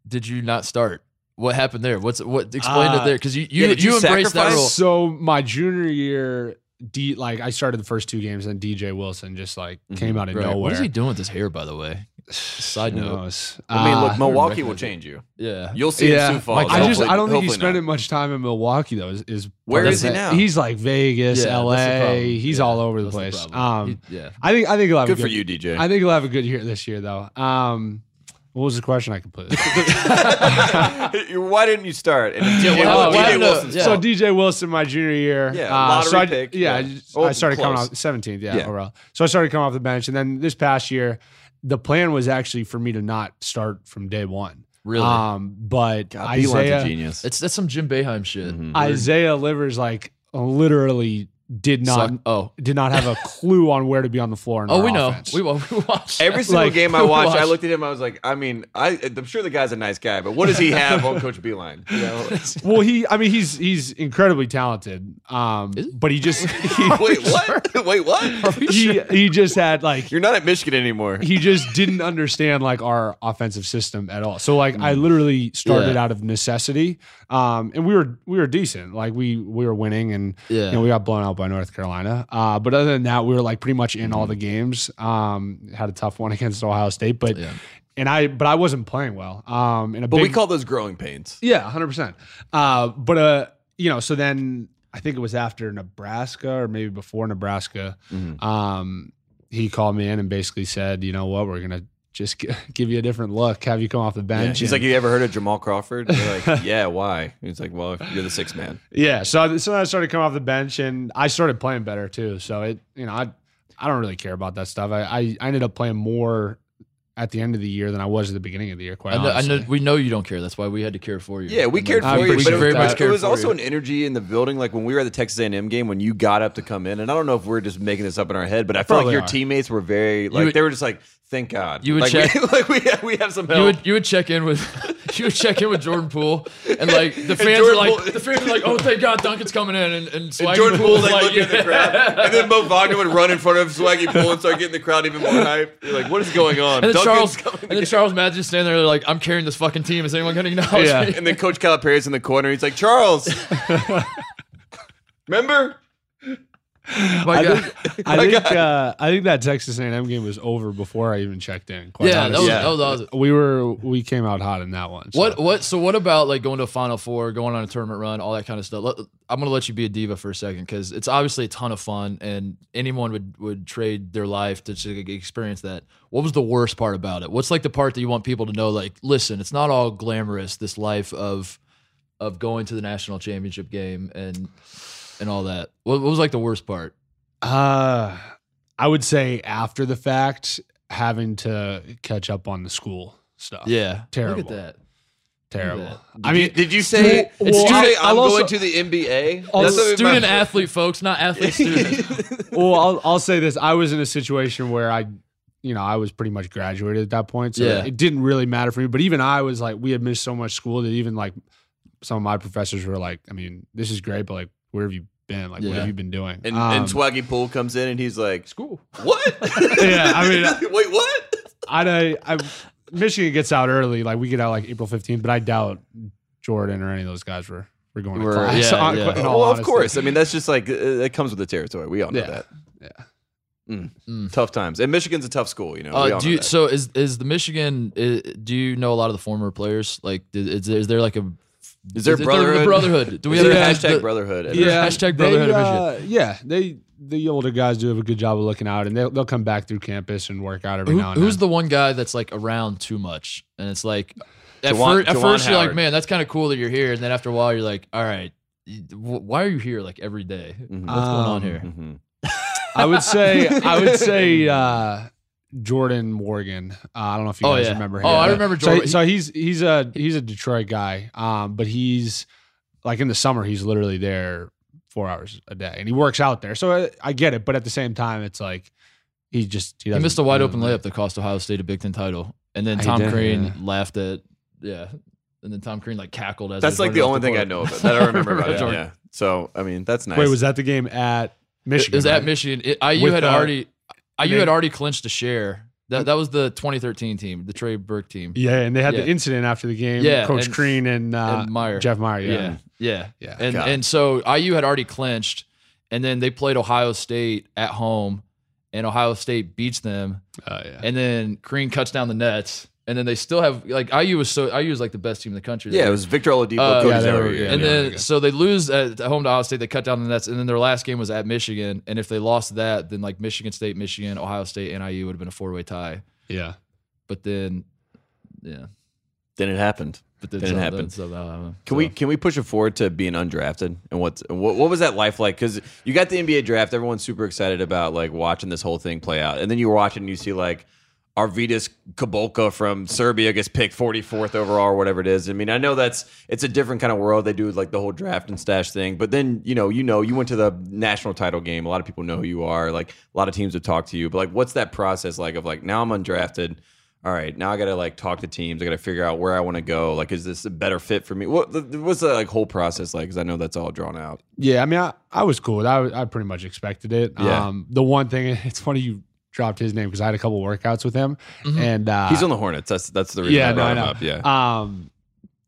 did you not start? What happened there? What's what? Explain it Uh, there because you you, yeah, you, you embraced that sacrifice? role. So my junior year, D like I started the first two games, and DJ Wilson just like came out of Right. nowhere. What is he doing with his hair, by the way? Side note. knows? I mean, look, Uh, Milwaukee will change you. Yeah. You'll see yeah, in Sioux Falls. Like, I just I don't think he's hopefully not. spending much time in Milwaukee though. Is, is Where part is of he now? He's like Vegas, Yeah, L.A. He's Yeah, all over the place. problem. um, He- yeah. I think I think he'll have Good a for you, DJ. I think he'll have a good year this year though. Um, what was the question? I completely. Why didn't you start? And DJ, well, Wil- why DJ didn't- yeah. So. DJ Wilson, my junior year, Yeah, uh, lottery so I, pick, Yeah, I yeah. just- Oh, I started coming off 17th. Yeah, Yeah. overall. So I started coming off the bench, and then this past year, the plan was actually for me to not start from day one. Really? Um, but God, Beilein's a Isaiah, genius. It's that's some Jim Boeheim shit. Mhm. Isaiah Livers like literally did not Suck- oh. did not have a clue on where to be on the floor. In Oh, our we know. We, we watched Every single Like, game I watched, I looked at him. I was like, I mean, I, I'm sure the guy's a nice guy, but what does he have on Coach Beilein? You know? well, he I mean he's he's incredibly talented. Um, he? but he just he, Wait, what? Wait, what? he he just had like You're not at Michigan anymore. he just didn't understand like our offensive system at all. So like I literally started Yeah. out of necessity. Um and we were we were decent. Like we we were winning and Yeah. you know we got blown out by North Carolina. Uh but other than that we were like pretty much in all the games. Um had a tough one against Ohio State but Yeah. and I but I wasn't playing well. Um in a But big we call those growing pains. yeah, hundred percent. Uh, but uh, you know, so then I think it was after Nebraska or maybe before Nebraska. Mhm. Um, he called me in and basically said, you know what, we're gonna just g- give you a different look, have you come off the Yeah. bench. He's and- like, you ever heard of Jamal Crawford? You're like, yeah, why? He's like, well, you're the sixth man. yeah. So I- so I started coming off the bench and I started playing better too. So it, you know, I I don't really care about that stuff. I I, I ended up playing more at the end of the year than I was at the beginning of the year. Quite I know, I honestly. know. We know you don't care. That's why we had to care for you. Yeah, we And, cared for you, we but it, very was- much but it was for also you. an energy in the building. Like when we were at the Texas A&M game, when you got up to come in, and I don't know if we're just making this up in our head, but I feel like your are. teammates were very like would- they were just like, thank God. You would like, check- we, like we have, we have some help. You would you would check in with you would check in with Jordan Poole and like the fans Jordan are like Poole- the fans are like oh thank God Duncan's coming in and and, and, and Swaggy Jordan Poole's Poole's like, looking at the crowd, and then Mo Wagner would run in front of Swaggy Poole and start getting the crowd even more hype. You're like, what is going on? And then Duncan's Charles coming and then Charles Matthews just standing there like I'm carrying this fucking team. Is anyone going to acknowledge Yeah. me? And then Coach Calipari's in the corner. He's like, Charles, remember? My I God. think, I think, uh, I think that Texas A&M game was over before I even checked in. Quite yeah, that was. Yeah. that was awesome. we were we came out hot in that one. so. What what so what about like going to a final four, going on a tournament run, all that kind of stuff? Let, I'm gonna let you be a diva for a second because it's obviously a ton of fun and anyone would would trade their life to, to experience that. What was the worst part about it? What's like the part that you want people to know? Like, listen, it's not all glamorous. This life of of going to the national championship game and and all that. What, what was like the worst part? Uh, I would say after the fact, having to catch up on the school stuff. Yeah, Terrible. Look at that. terrible. that. I mean, did you say? Well, did you well, say I'll I'm also- going to the NBA? That's student my- athlete, folks, not athlete student. well, I'll, I'll say this: I was in a situation where I, you know, I was pretty much graduated at that point, so Yeah. it didn't really matter for me. But even I was like, we had missed so much school that even like some of my professors were like, I mean, this is great, but like, where have you been? Like, what Yeah. have you been doing? And, Um, and Swaggy Poole comes in and he's like, School. "What? Yeah, I mean, wait, what? I, I, Michigan gets out early. Like we get out like April fifteenth, but I doubt Jordan or any of those guys were were going Were- to class. yeah, on- yeah. in all well, of honesty. course. I mean, that's just like uh, that comes with the territory. We all know Yeah. that. Yeah. Mm. Mm. Tough times, and Michigan's a tough school. You know. we Uh, do know you, that. so is is the Michigan? i do you know a lot of the former players? Like, is, is there like a is there is it the- brotherhood? The brotherhood. Do we Is have there a hashtag the- brotherhood? Yeah. Hashtag they, brotherhood of uh, yeah, they the older guys do have a good job of looking out, and they'll they'll come back through campus and work out every Who- now and who's then. the one guy that's like around too much? And it's like at, Jawan- fir- at Jawan first you're like, man, that's kind of cool that you're here, and then after a while you're like, all right, why are you here like every day? Mhm. What's going on Um, here? Mhm. I would say I would say uh, Jordan Morgan. Uh, I don't know if you Oh, guys yeah. remember him. Oh, I remember Jordan. So, he's he's a he's a Detroit guy, um, but he's like in the summer he's literally there four hours a day, and he works out there. So I, I get it, but at the same time, it's like he just he, He missed a wide open layup that cost Ohio State a Big Ten title, and then Tom did, Crean yeah. laughed at yeah, and then Tom Crean like cackled as That's like the only off thing I court. know about that I remember about it. Yeah. So I mean, that's nice. Wait, was that the game at Michigan? It was at? Michigan. It, IU With, had uh, already IU they- had already clinched a share. That that was the 2013 team, the Trey Burke team. Yeah, and they had Yeah. the incident after the game. Yeah, Coach and- Crean and, uh, and Meyer. Jeff Meyer. Yeah, Yeah, yeah, Yeah. And God. and so IU had already clinched, and then they played Ohio State at home, and Ohio State beats them, Oh, yeah. and then Crean cuts down the nets, and then they still have like IU was so IU was like the best team in the country. Yeah, it was Victor Oladipo, Uh, Cody yeah, Zeller, yeah, yeah, and yeah. then so they lose at at home to Ohio State. They cut down the nets, and then their last game was at Michigan. And if they lost that, then like Michigan State, Michigan, Ohio State, and IU would have been a four way tie. yeah. But then, yeah, then it happened. but then Didn't some- happen. then some- uh, Can so- we can we push it forward to being undrafted and what's what what was that life like? Because you got the NBA draft, everyone's super excited about like watching this whole thing play out, and then you were watching, and you see like Arvidas Kabolka from Serbia gets picked 44th overall or whatever it is. I mean, I know that's it's a different kind of world. They do like the whole draft and stash thing, but then you know, you know, you went to the national title game. A lot of people know who you are. Like a lot of teams have talked to you, but like, what's that process like? Of like, now I'm undrafted. All right, now I got to like talk to teams. I got to figure out where I want to go. Like, is this a better fit for me? What what's the like whole process like? Because I know that's all drawn out. Yeah, I mean, I, I was cool. I, I pretty much expected it. Yeah. Um, the one thing, it's funny you dropped his name because I had a couple workouts with him, and uh, He's on the Hornets. That's that's the reason yeah, I no, brought I him know. up. Yeah. Um,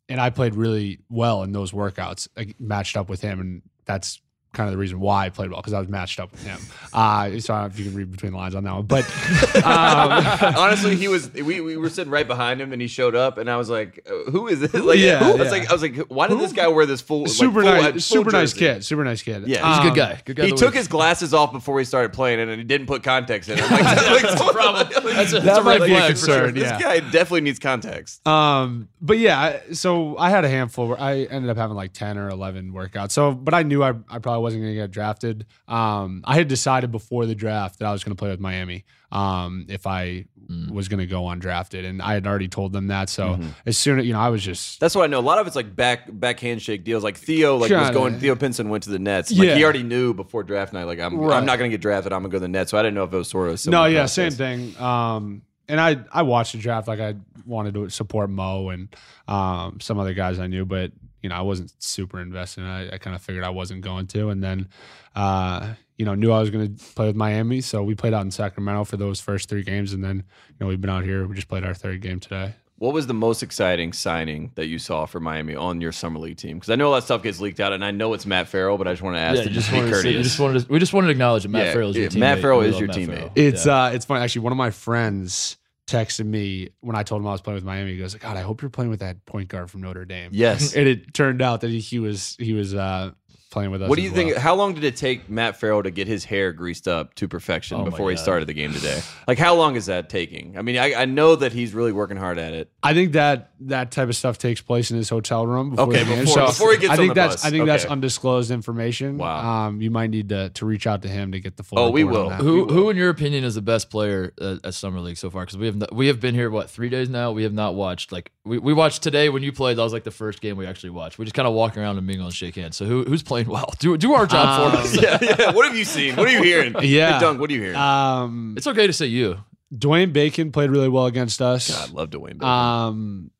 and I played really well in those workouts, like, matched up with him, and that's kind of the reason why I played well because I was matched up with him. Uh, so I don't know if you can read between the lines on that one, but um, Honestly, he was. We, we were sitting right behind him, and he showed up, and I was like, uh, "Who is it?" Like, Yeah, who- I was yeah. like, "I was like, why did this guy wear this full, like, super full- nice, full super nice jersey? kid, super nice kid. Yeah, He's a good Um, guy. Good guy. He took week. his glasses off before he started playing, and he didn't put context in. I'm like, that's a problem. That's a, That that's a might red be a flag for sure. concern, This guy definitely needs context. Um, but yeah, so I had a handful. Where I ended up having like ten or eleven workouts. So, but I knew I, I probably wasn't going to get drafted. Um, I had decided before the draft that I was going to play with Miami. Um, if I Mm. was going to go undrafted, and I had already told them that. So as soon as you know, I was just That's what I know. A lot of it's like back back handshake deals. Like Theo, like was going. Theo Pinson went to the Nets. Like he already knew before draft night. Like I'm, Right. I'm not going to get drafted. I'm going to go to the Nets. So I didn't know if it was sort of no, yeah, same thing. Um, and I I watched the draft like I wanted to support Mo and um some other guys I knew, but you know I wasn't super invested. I, I kind of figured I wasn't going to, and then uh you know knew I was going to play with Miami, so we played out in Sacramento for those first three games, and then you know we've been out here. We just played our third game today. What was the most exciting signing that you saw for Miami on your summer league team? Because I know all that stuff gets leaked out, and I know it's Matt Farrell, but I just want to ask Yeah, to just just be wanted to say- courteous. just wanted to, we just wanted to acknowledge that Matt Yeah, Farrell is your teammate. Matt Farrell We is your Matt teammate. Farrell. It's Yeah. uh it's funny actually. One of my friends texted me when I told him I was playing with Miami. He goes, "God, I hope you're playing with that point guard from Notre Dame." yes, and it turned out that he, he was he was uh playing with us. What do as you think? well. How long did it take Matt Farrell to get his hair greased up to perfection Oh before he started the game today? Like, how long is that taking? I mean, I, I know that he's really working hard at it. I think that that type of stuff takes place in his hotel room. Before Okay, the game. before- So before he gets I on think the that's bus. I think that's undisclosed information. Wow. Um, you might need to to reach out to him to get the full. Oh, we report on will. that. Who will. who in your opinion is the best player uh, at Summer League so far? Because we have not, we have been here what three days now. We have not watched like we, we watched today when you played. That was like the first game we actually watched. We just kind of walk around and mingle and shake hands. So who who's playing well? Do do our job for Um, us. yeah, yeah. What have you seen? What are you hearing? Yeah. Hey, Dunk, what are you hearing? Um, It's okay to say you. Dwayne Bacon played really well against us. God, I love Dwayne Bacon. Um,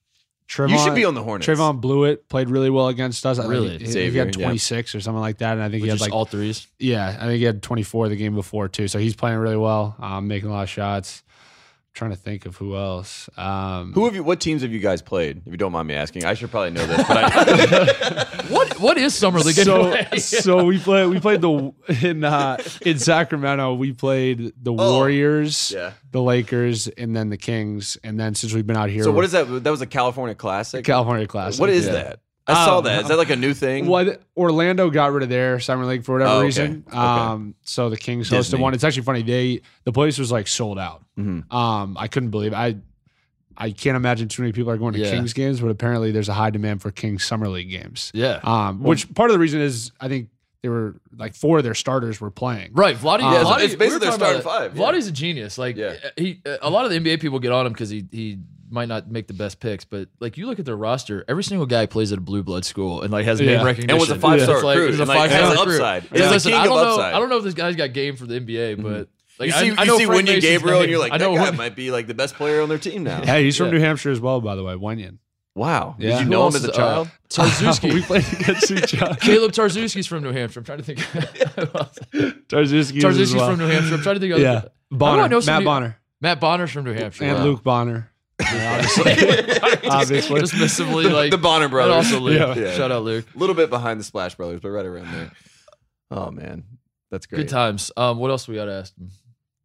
Trevon, you should be on the Hornets. Trevon Bluiett played really well against us. I think Really? he, he Xavier, had yeah. 26 or something like that, and I think Which he had like all threes. yeah, I think he had 24 the game before too. So he's playing really well, um, making a lot of shots. Trying to think of who else. Um, Who have you? What teams have you guys played? If you don't mind me asking, I should probably know this. But I, What what is Summer League so anyway? so we played we played the in uh, in Sacramento we played the Warriors, yeah. the Lakers, and then the Kings. And then since we've been out here, So what is that? That was a California Classic. California Classic? What is yeah. that? I saw Um, that. Is that like a new thing? Well, Orlando got rid of their summer league for whatever Oh, okay. reason. Okay. Um, so the Kings hosted one. It's actually funny. They the place was like sold out. Mhm. Um, I couldn't believe it. I. I can't imagine too many people are going to Yeah. Kings games, but apparently there's a high demand for Kings summer league games. yeah. Um, which part of the reason is I think they were like four of their starters were playing. Right, Vladdy. Yeah, it's- Vladdy- it's basically we were their talking starting about it. five, yeah. Vladdy's a genius. Like Yeah. he, a lot of the NBA people get on him because he he might not make the best picks, but like you look at their roster, every single guy plays at a blue blood school and like has Yeah. name recognition And was a five-star It's like, recruit, he's a like, five has star recruit. upside. He's He's the listen, king I of don't know. upside. I don't know if this guy's got game for the NBA, but like you see, I you know see Frank Wendy Mason's Gabriel, and you're like, I that know guy Wen- might be like the best player on their team now. Hey, he's from Yeah. New Hampshire as well, by the way. Wenyen. Wow. Yeah. Did you Who know him as a is, uh, child? Tarczewski. we played against each other. Kaleb Tarczewski's from New Hampshire. I'm trying to think. Tarczewski Tarczewski's well. from New Hampshire. I'm trying to think. Of Yeah, How do I Bonner, Matt Bonner, Matt Bonner's from New Hampshire. and Wow. Luke Bonner. Yeah, obviously, obviously. Dismissively, like the Bonner and brothers. also Luke. Yeah. Yeah. Shout out Luke. A little bit behind the Splash Brothers, but right around there. Oh man, that's great. Good times. Um, what else we got to ask them?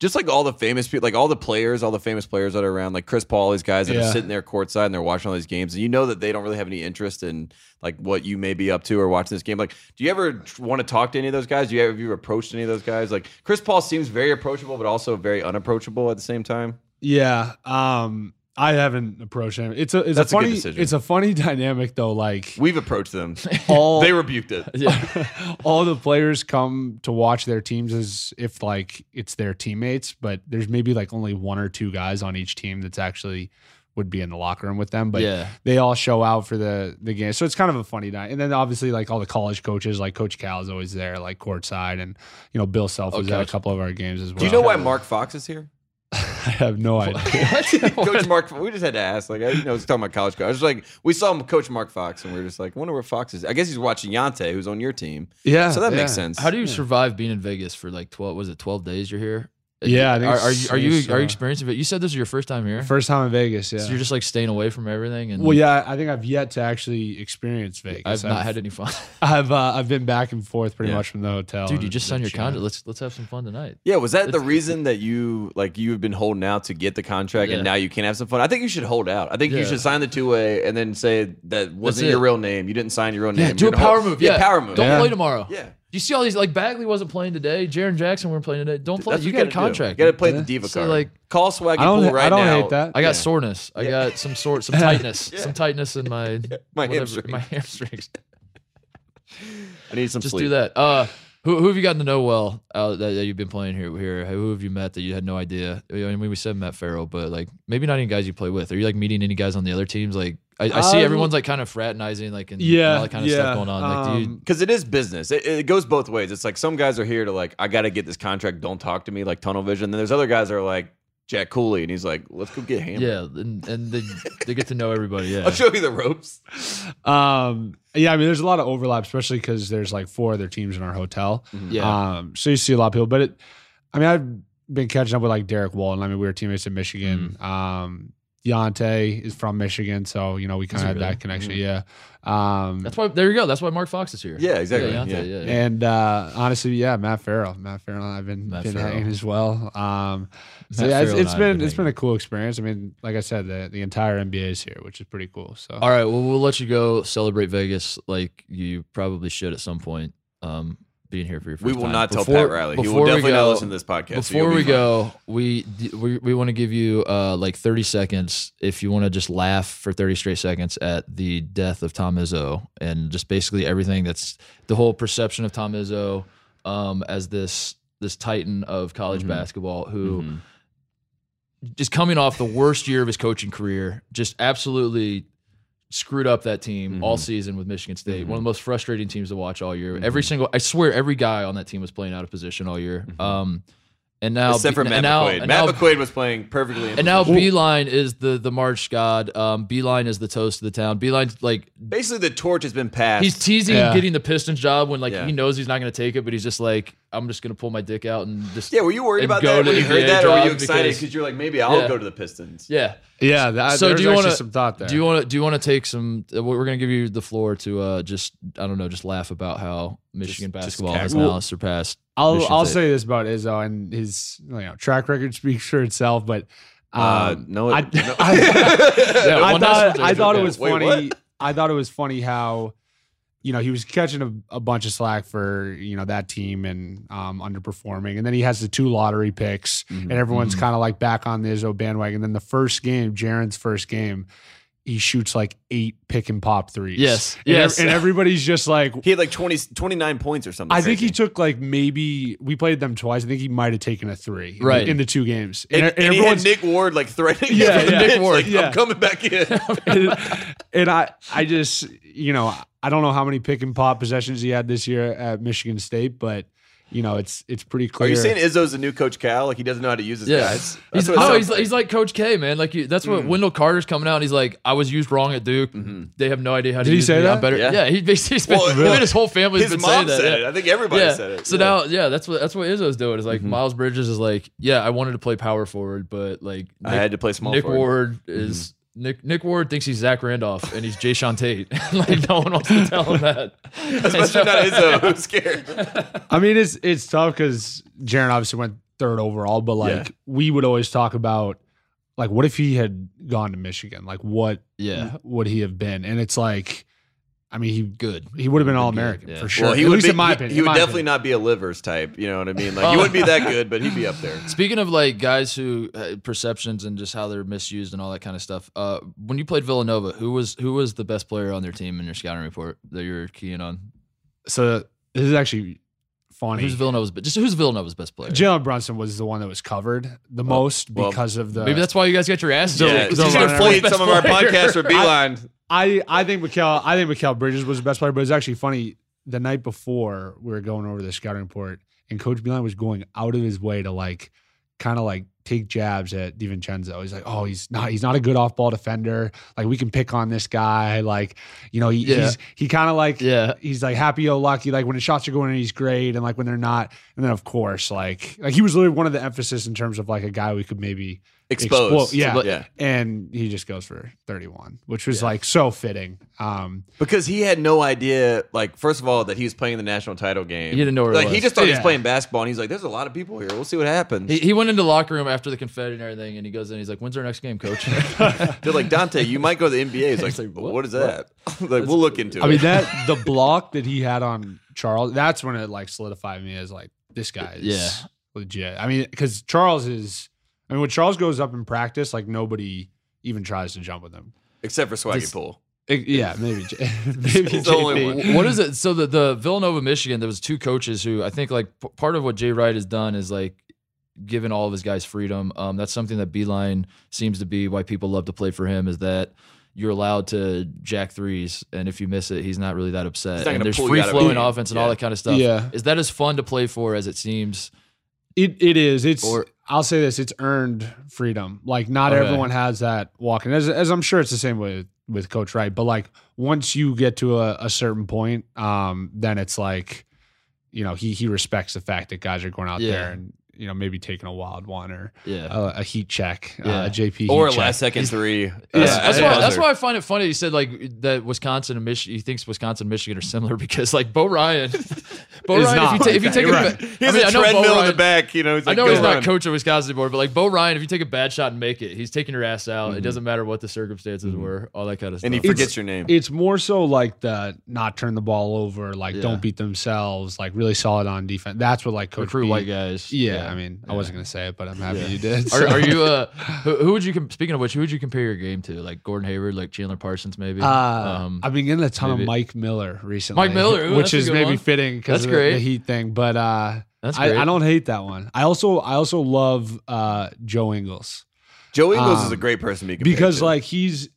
Just like all the famous people, like all the players, all the famous players that are around, like Chris Paul, these guys that are sitting there courtside and they're watching all these games, and you know that they don't really have any interest in like what you may be up to or watching this game. Like, do you ever want to talk to any of those guys? Do you ever have you approached any of those guys? Like Chris Paul seems very approachable, but also very unapproachable at the same time. Yeah. Um, I haven't approached him. It's a it's That's a a funny decision. it's a funny dynamic though. Like We've approached them. all they rebuked it. Yeah. all the players come to watch their teams as if like it's their teammates, but there's maybe like only one or two guys on each team that's actually would be in the locker room with them. But yeah. they all show out for the the game. So it's kind of a funny night. And then obviously like all the college coaches, like Coach Cal is always there, like courtside, and you know Bill Self Oh, was at a couple of our games as well. Do you know why Mark Fox is here? I have no idea. Coach Mark, we just had to ask. Like, I you know, was talking about college coach. I was like, we saw him, Coach Mark Fox, and we are just like, I wonder where Fox is. I guess he's watching Yante, who's on your team. yeah, So that yeah. makes sense. How do you survive being in Vegas for like twelve? Was it twelve days? You're here. Yeah, I think Are, are you are you it's, are you experiencing it? You said this is your first time here. First time in Vegas, yeah. So you're just like staying away from everything. And well, yeah, I think I've yet to actually experience Vegas. I've not had any fun. I've uh, I've been back and forth pretty Yeah. much from the hotel. Dude, you just signed your chat. contract. Let's let's have some fun tonight. Yeah, was that the reason that you like you've been holding out to get the contract Yeah. and now you can't have some fun? I think you should hold out. I think you should sign the two way and then say that wasn't your real name. You didn't sign your own Yeah, name. do a You're gonna power hold- move. Yeah, Yeah, power move. Don't Yeah. play tomorrow. Yeah. You see all these like Bagley wasn't playing today. Jaren Jackson weren't playing today. Don't play. That's you what got a gotta do. contract. You got to play Yeah. the diva So, card. like- call Swaggy I don't, Poole right I don't now. hate that. I got Yeah. soreness. I Yeah. got some sort, some tightness, Yeah. some tightness in my My whatever- hamstring. My hamstrings. I need some Just sleep. do that. Uh, who, who have you gotten to know well uh, that, that you've been playing here? Here, who have you met that you had no idea? I mean, we said Matt Farrell, but like maybe not any guys you play with. Are you like meeting any guys on the other teams? Like I, I see Um, everyone's like kind of fraternizing, like and Yeah, all that kind of yeah. stuff going on. Like, do Um, because it is business. It, it goes both ways. It's like some guys are here to like, I got to get this contract. Don't talk to me, like tunnel vision. Then there's other guys that are like Jack Cooley, and he's like, let's go get hammered. yeah, and, and they they get to know everybody. Yeah, I'll show you the ropes. Um, yeah, I mean, there's a lot of overlap, especially because there's like four other teams in our hotel. yeah. Um, so you see a lot of people, but it, I mean, I've been catching up with like Derrick Walton. I mean, we were teammates in Michigan. Um, Yante is from Michigan, so you know we kind of had really? that connection. Yeah. Um, That's why. There you go. That's why Mark Fox is here. Yeah, exactly. Yeah, Yeah. Yante, yeah. and uh, honestly, yeah, Matt Farrell, Matt Farrell, and I've been Matt been Farrell. hanging as well. Um, so yeah, it's, Farrell it's and I have been been it's been a cool experience. I mean, like I said, the the entire NBA is here, which is pretty cool. So All right. Well, we'll let you go celebrate Vegas like you probably should at some point. um, being here for your first We will time. not tell Before- Pat Riley. He before will we definitely not go- listen to this podcast. so Before be we fine. go, we we, we want to give you uh, like 30 seconds if you want to just laugh for 30 straight seconds at the death of Tom Izzo and just basically everything that's the whole perception of Tom Izzo um, as this this titan of college Mhm. basketball who Mhm. just coming off the worst year of his coaching career, just absolutely screwed up that team all Mhm. season with Michigan State. Mhm. One of the most frustrating teams to watch all year. Mhm. Every single, I swear, every guy on that team was playing out of position all year. Mhm. Um, and now, Except for and Matt now, McQuaid. and Matt now, McQuaid was playing perfectly. and now. Beilein is the the March God. Um, Beilein is the toast of the town. Beilein's like basically the torch has been passed. he's teasing Yeah. getting the Pistons job when like Yeah. he knows he's not going to take it, but he's just like, I'm just going to pull my dick out and just yeah, were you worried about that when you heard that, or were you excited because- because you're like, maybe I'll Yeah. go to the Pistons? yeah. Yeah, that, So do you wanna- some thought there. Do you want to do you want to take some? uh, We're going to give you the floor to uh, just I don't know, just laugh about how Michigan Just- just basketball has now surpassed. I'll Michigan I'll State. say this about Izzo and his you know track record speaks for itself, but um, Uh, no, I, no. I, Yeah, I thought I thought it was Wait, funny. what? I thought it was funny how you know he was catching a, a bunch of slack for you know that team and um, underperforming, and then he has the two lottery picks, Mhm. and everyone's Mhm. kind of like back on the Izzo bandwagon. Then the first game, Jaren's first game. He shoots like eight pick and pop threes. Yes, And ev- yes. and everybody's just like, He had like 20, 29 points or something. I think he took like maybe we played them twice. I think he might have taken a three in the- Right. in the two games. And, And, and he had everyone's Nick Ward like threatening Yeah, yeah. Nick Nick Ward, Ward, like, yeah. I'm coming back in. and, and I I just you know I don't know how many pick and pop possessions he had this year at Michigan State, but you know it's it's pretty clear. Are you saying Izzo's the new Coach Cal? Like he doesn't know how to use his Yeah, guys? he's, That's what it oh, he's, like. he's like Coach K, man. Like you, that's what Mm. Wendell Carter's coming out. and He's like, I was used wrong at Duke. Mhm. They have no idea how to Did he use say me. I'm that? better. Yeah. Yeah, he basically he's been, Well, him and his whole family's his been mom saying that. said yeah. it. I think everybody yeah. said it. So Yeah. now, yeah, that's what that's what Izzo's doing. Is like Mhm. Miles Bridges is like, yeah, I wanted to play power forward, but like I had to play small Nick forward. Ward is Nick Nick Ward thinks he's Zach Randolph and he's Jae'Sean Tate. like no one wants to tell him that. Especially not Izzo, who's scared. I mean it's it's tough because Jaren obviously went third overall, but like Yeah. we would always talk about like what if he had gone to Michigan? Like what Yeah, would he have been? And it's like I mean he good. he would have been all American yeah. for sure. Well, he At would least be, in my he- opinion. He in would my definitely opinion. not be a livers type. You know what I mean? Like he Oh. wouldn't be that good, but he'd be up there. Speaking of like guys who uh, perceptions and just how they're misused and all that kind of stuff. Uh, when you played Villanova, who was who was the best player on their team in your scouting report that you're keying on? So this is actually funny. Who's Villanova's? But just who's Villanova's best player? Jalen Brunson was the one that was covered the most well, because of the Maybe that's why you guys got your asses. So- Yeah, kicked, 'cause so he's he's gonna our Ryan- fourth fleet best some of our player. podcasts for Beilein. I I think Mikal I think Mikal Bridges was the best player, but it's actually funny. The night before we were going over the scouting report, and Coach Milan was going out of his way to like kind of like take jabs at DiVincenzo. He's like, oh, he's not he's not a good off ball defender. Like we can pick on this guy. Like you know he Yeah. he's he kind of like Yeah. he's like happy oh, o lucky. Like when the shots are going in, he's great, and like when they're not, and then of course like like he was literally one of the emphasis in terms of like a guy we could maybe Exposed. Explo- yeah. yeah. and he just goes for 31 which was like so fitting um Because he had no idea, like, first of all, that he was playing the national title game. He didn't know where it Like, he just thought he was playing basketball, and he's like, there's a lot of people here. We'll see what happens. He, he went into the locker room after the confetti and everything, and he goes in. He's like, "When's our next game, coach?" They're like, Donte, you might go to the NBA. He's like, He's like, what? what? what is that? like, we'll look into i it. I mean that the block that he had on charles that's when it like solidified me as like this guy is Yeah. legit i mean because charles is i mean when charles goes up in practice like nobody even tries to jump with him Except for Swaggy This- Poole. It- yeah maybe J- maybe He's the only JP. one. what is it? So the the Villanova, Michigan, there was two coaches who I think like p- part of what Jay Wright has done is like given all of his guys freedom. Um, that's something that Beilein seems to be why people love to play for him is that you're allowed to jack threes, and if you miss it, he's not really that upset. And there's free out of flowing offense and all that kind of stuff. Yeah. is that as fun to play for as it seems? It it is. It's Or- I'll say this, it's earned freedom. Like not Okay. everyone has that walking. As as I'm sure it's the same with with Coach Wright. But like once you get to a, a certain point, um, then it's like, you know, he he respects the fact that guys are going out Yeah. there and you know, maybe taking a wild one or Yeah. a, a heat check, uh, a JP or a heat last check. second three. uh, Yeah, that's why. That's why I find it funny. He said like that Wisconsin and Michigan. He thinks Wisconsin and Michigan are similar because like Bo Ryan, Bo Ryan. not If you, ta- like if you take You're a, right. ba- He I mean, a I know Bo treadmill in the back. You know, he's I know "Go he's not coach of Wisconsin anymore, but like Bo Ryan, if you take a bad shot and make it, he's taking your ass out. Mm-hmm. It doesn't matter what the circumstances were, all that kind of stuff. and he forgets your name. It's more so like the not turn the ball over, like Yeah. don't beat themselves, like really solid on defense. That's what like coach recruit B- white guys. Yeah, I mean, I wasn't gonna say it, but I'm happy Yeah. you did. Are, so. are you uh who, who would you com- speaking of which who would you compare your game to like Gordon Hayward like Chandler Parsons maybe Uh, um I've been getting a ton maybe- of Mike Miller recently. Mike Miller, ooh, which is maybe one. fitting because That's of the, great. the Heat thing. But uh, That's I, great. I don't hate that one. I also I also love uh, Joe Ingles Joe Ingles is um, a great person to be compared because to. like he's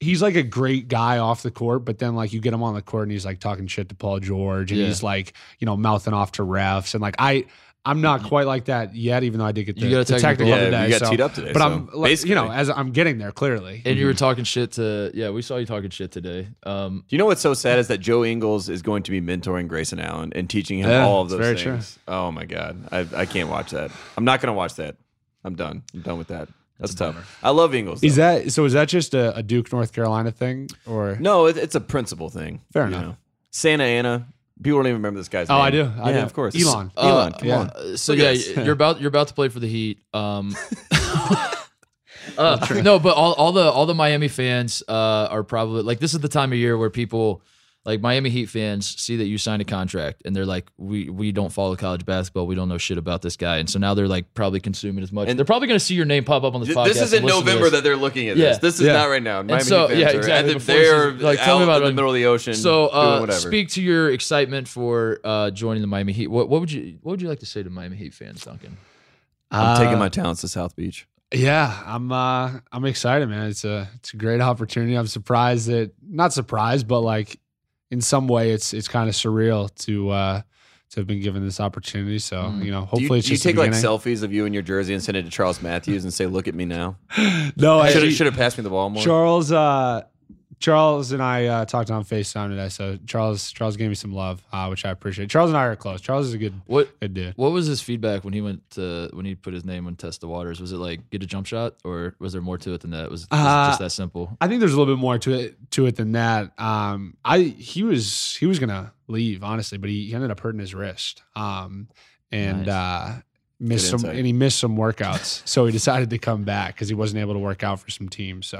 he's like a great guy off the court, but then like you get him on the court and he's like talking shit to Paul George and Yeah. he's like you know mouthing off to refs and like I. I'm not quite like that yet, even though I did get the, You got a the technical- technical yeah, today. you got so- teed up today. But so I'm, like, you know, as I'm getting there clearly. and you were talking shit to yeah we saw you talking shit today um Do you know what's so sad is that Joe Ingles is going to be mentoring Grayson Allen and teaching him Yeah, all of those very things. Oh my god, I, I can't watch that. I'm not going to watch that. I'm done. I'm done with that. That's, tough. I love Ingles. Is that so? Is that just a, a Duke North Carolina thing, or no? It, it's a principle thing. Fair enough. know. Santa Ana. People don't even remember this guy's name. Oh, name. I do. I yeah, do. of course. Elon. Elon. Uh, come yeah. on. Uh, so yeah, you're about you're about to play for the Heat. Um, uh, no, but all, all the all the Miami fans uh, are probably like this is the time of year where people like Miami Heat fans see that you signed a contract and they're like, we we don't follow college basketball, we don't know shit about this guy, and so now they're like probably consuming as much. And- they're probably going to see your name pop up on this Th- podcast. This is in November that they're looking at Yeah. this. This is Yeah. not right now. Miami so- Heat fans yeah, are exactly, at the- They're season- like, out tell me about in the middle of the ocean. So doing uh, whatever. speak to your excitement for uh, joining the Miami Heat. What, what would you what would you like to say to Miami Heat fans, Duncan? I'm taking Uh, my talents to South Beach. Yeah, I'm uh I'm excited, man. It's a it's a great opportunity. I'm surprised that not surprised, but like in some way it's it's kind of surreal to uh to have been given this opportunity. So, Mm. you know, you, hopefully it's do you the take like selfies of you in your jersey and send it to Charles Matthews and say, "Look at me now." No, I should have passed me the ball more. Charles uh Charles and I uh, talked on FaceTime today. So Charles Charles gave me some love, uh, which I appreciate. Charles and I are close. Charles is a good What good dude. what was his feedback when he went to when he put his name on test the waters? Was it like get a jump shot, or was there more to it than that? Was, was it Uh, just that simple? I think there's a little bit more to it to it than that. Um, I he was he was gonna leave honestly, but he, he ended up hurting his wrist. Um, and Nice. uh, missed some and he missed some workouts, so he decided to come back because he wasn't able to work out for some teams. So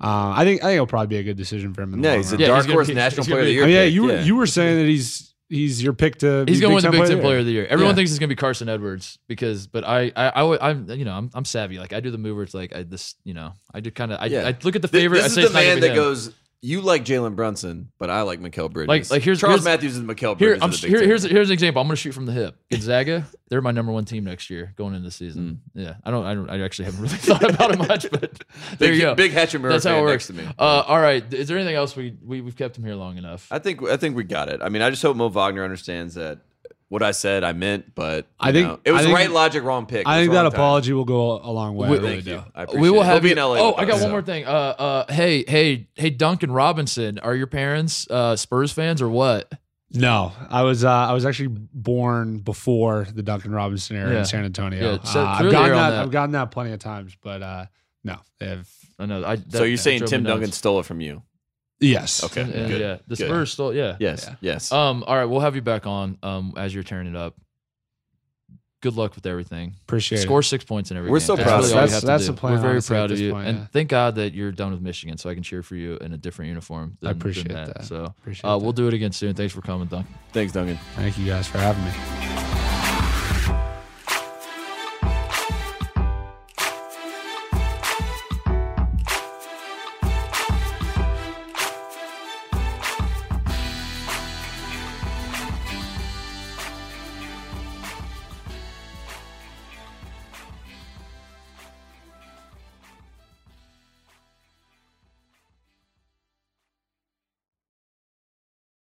uh, I think I think it'll probably be a good decision for him. In the Yeah, long he's a. Yeah, dark he's horse be- national he's gonna player of the be- year. Oh yeah, you were you were saying that he's he's your pick to He's gonna win the Big Ten Player of the Year. Everyone Yeah. thinks it's gonna be Carsen Edwards because, but I, I, I, am you know, I'm, I'm savvy. Like I do the move where it's like I this, you know, I do kind of, I, Yeah. I look at the Th- favorite. This I is say the it's not gonna man that him. goes. You like Jalen Brunson, but I like Mikal Bridges. Like- like here's- Charles here's- Matthews and Mikal Here, Bridges. I'm, of the here, Ten. here's here's an example. I'm going to shoot from the hip. Gonzaga, they're my number one team next year going into the season. Yeah, I don't, I don't, I actually haven't really thought about it much, but there big, you go. Big Hatchet That's how it works. to me. Uh, all right, is there anything else we, we we've kept him here long enough? I think I think we got it. I mean, I just hope Mo Wagner understands that what I said I meant, but I think- know, it was I think- right logic, wrong pick. I think that wrong time. apology will go a long way. We- really Thank do. you. I appreciate we will it. He'll be you. in LA. oh, with I got us, one so. more thing. Uh, uh, hey, hey, hey, Duncan Robinson, are your parents uh, Spurs fans or what? No, I was uh, I was actually born before the Duncan Robinson era Yeah. in San Antonio. Yeah, so Uh, I've gotten that, that. I've gotten that plenty of times, but uh, no, they have. I know. I, that, So you're saying Tim me nuts. Duncan stole it from you? Yes. Okay. And- and good. yeah, the Good. Spurs still, yeah. Yes. Yeah. Yes. Um, all right, we'll have you back on um as you're turning it up. Good luck with everything. Appreciate Score six points in every We're game. so That's proud really of all you. you have to That's- that's do. the plan, We're very honestly, proud of this you, point, and yeah. thank God that you're done with Michigan, so I can cheer for you in a different uniform. Than, I appreciate than that. that. So Appreciate uh, that. we'll do it again soon. Thanks for coming, Duncan. Thanks, Duncan. Thank you guys for having me.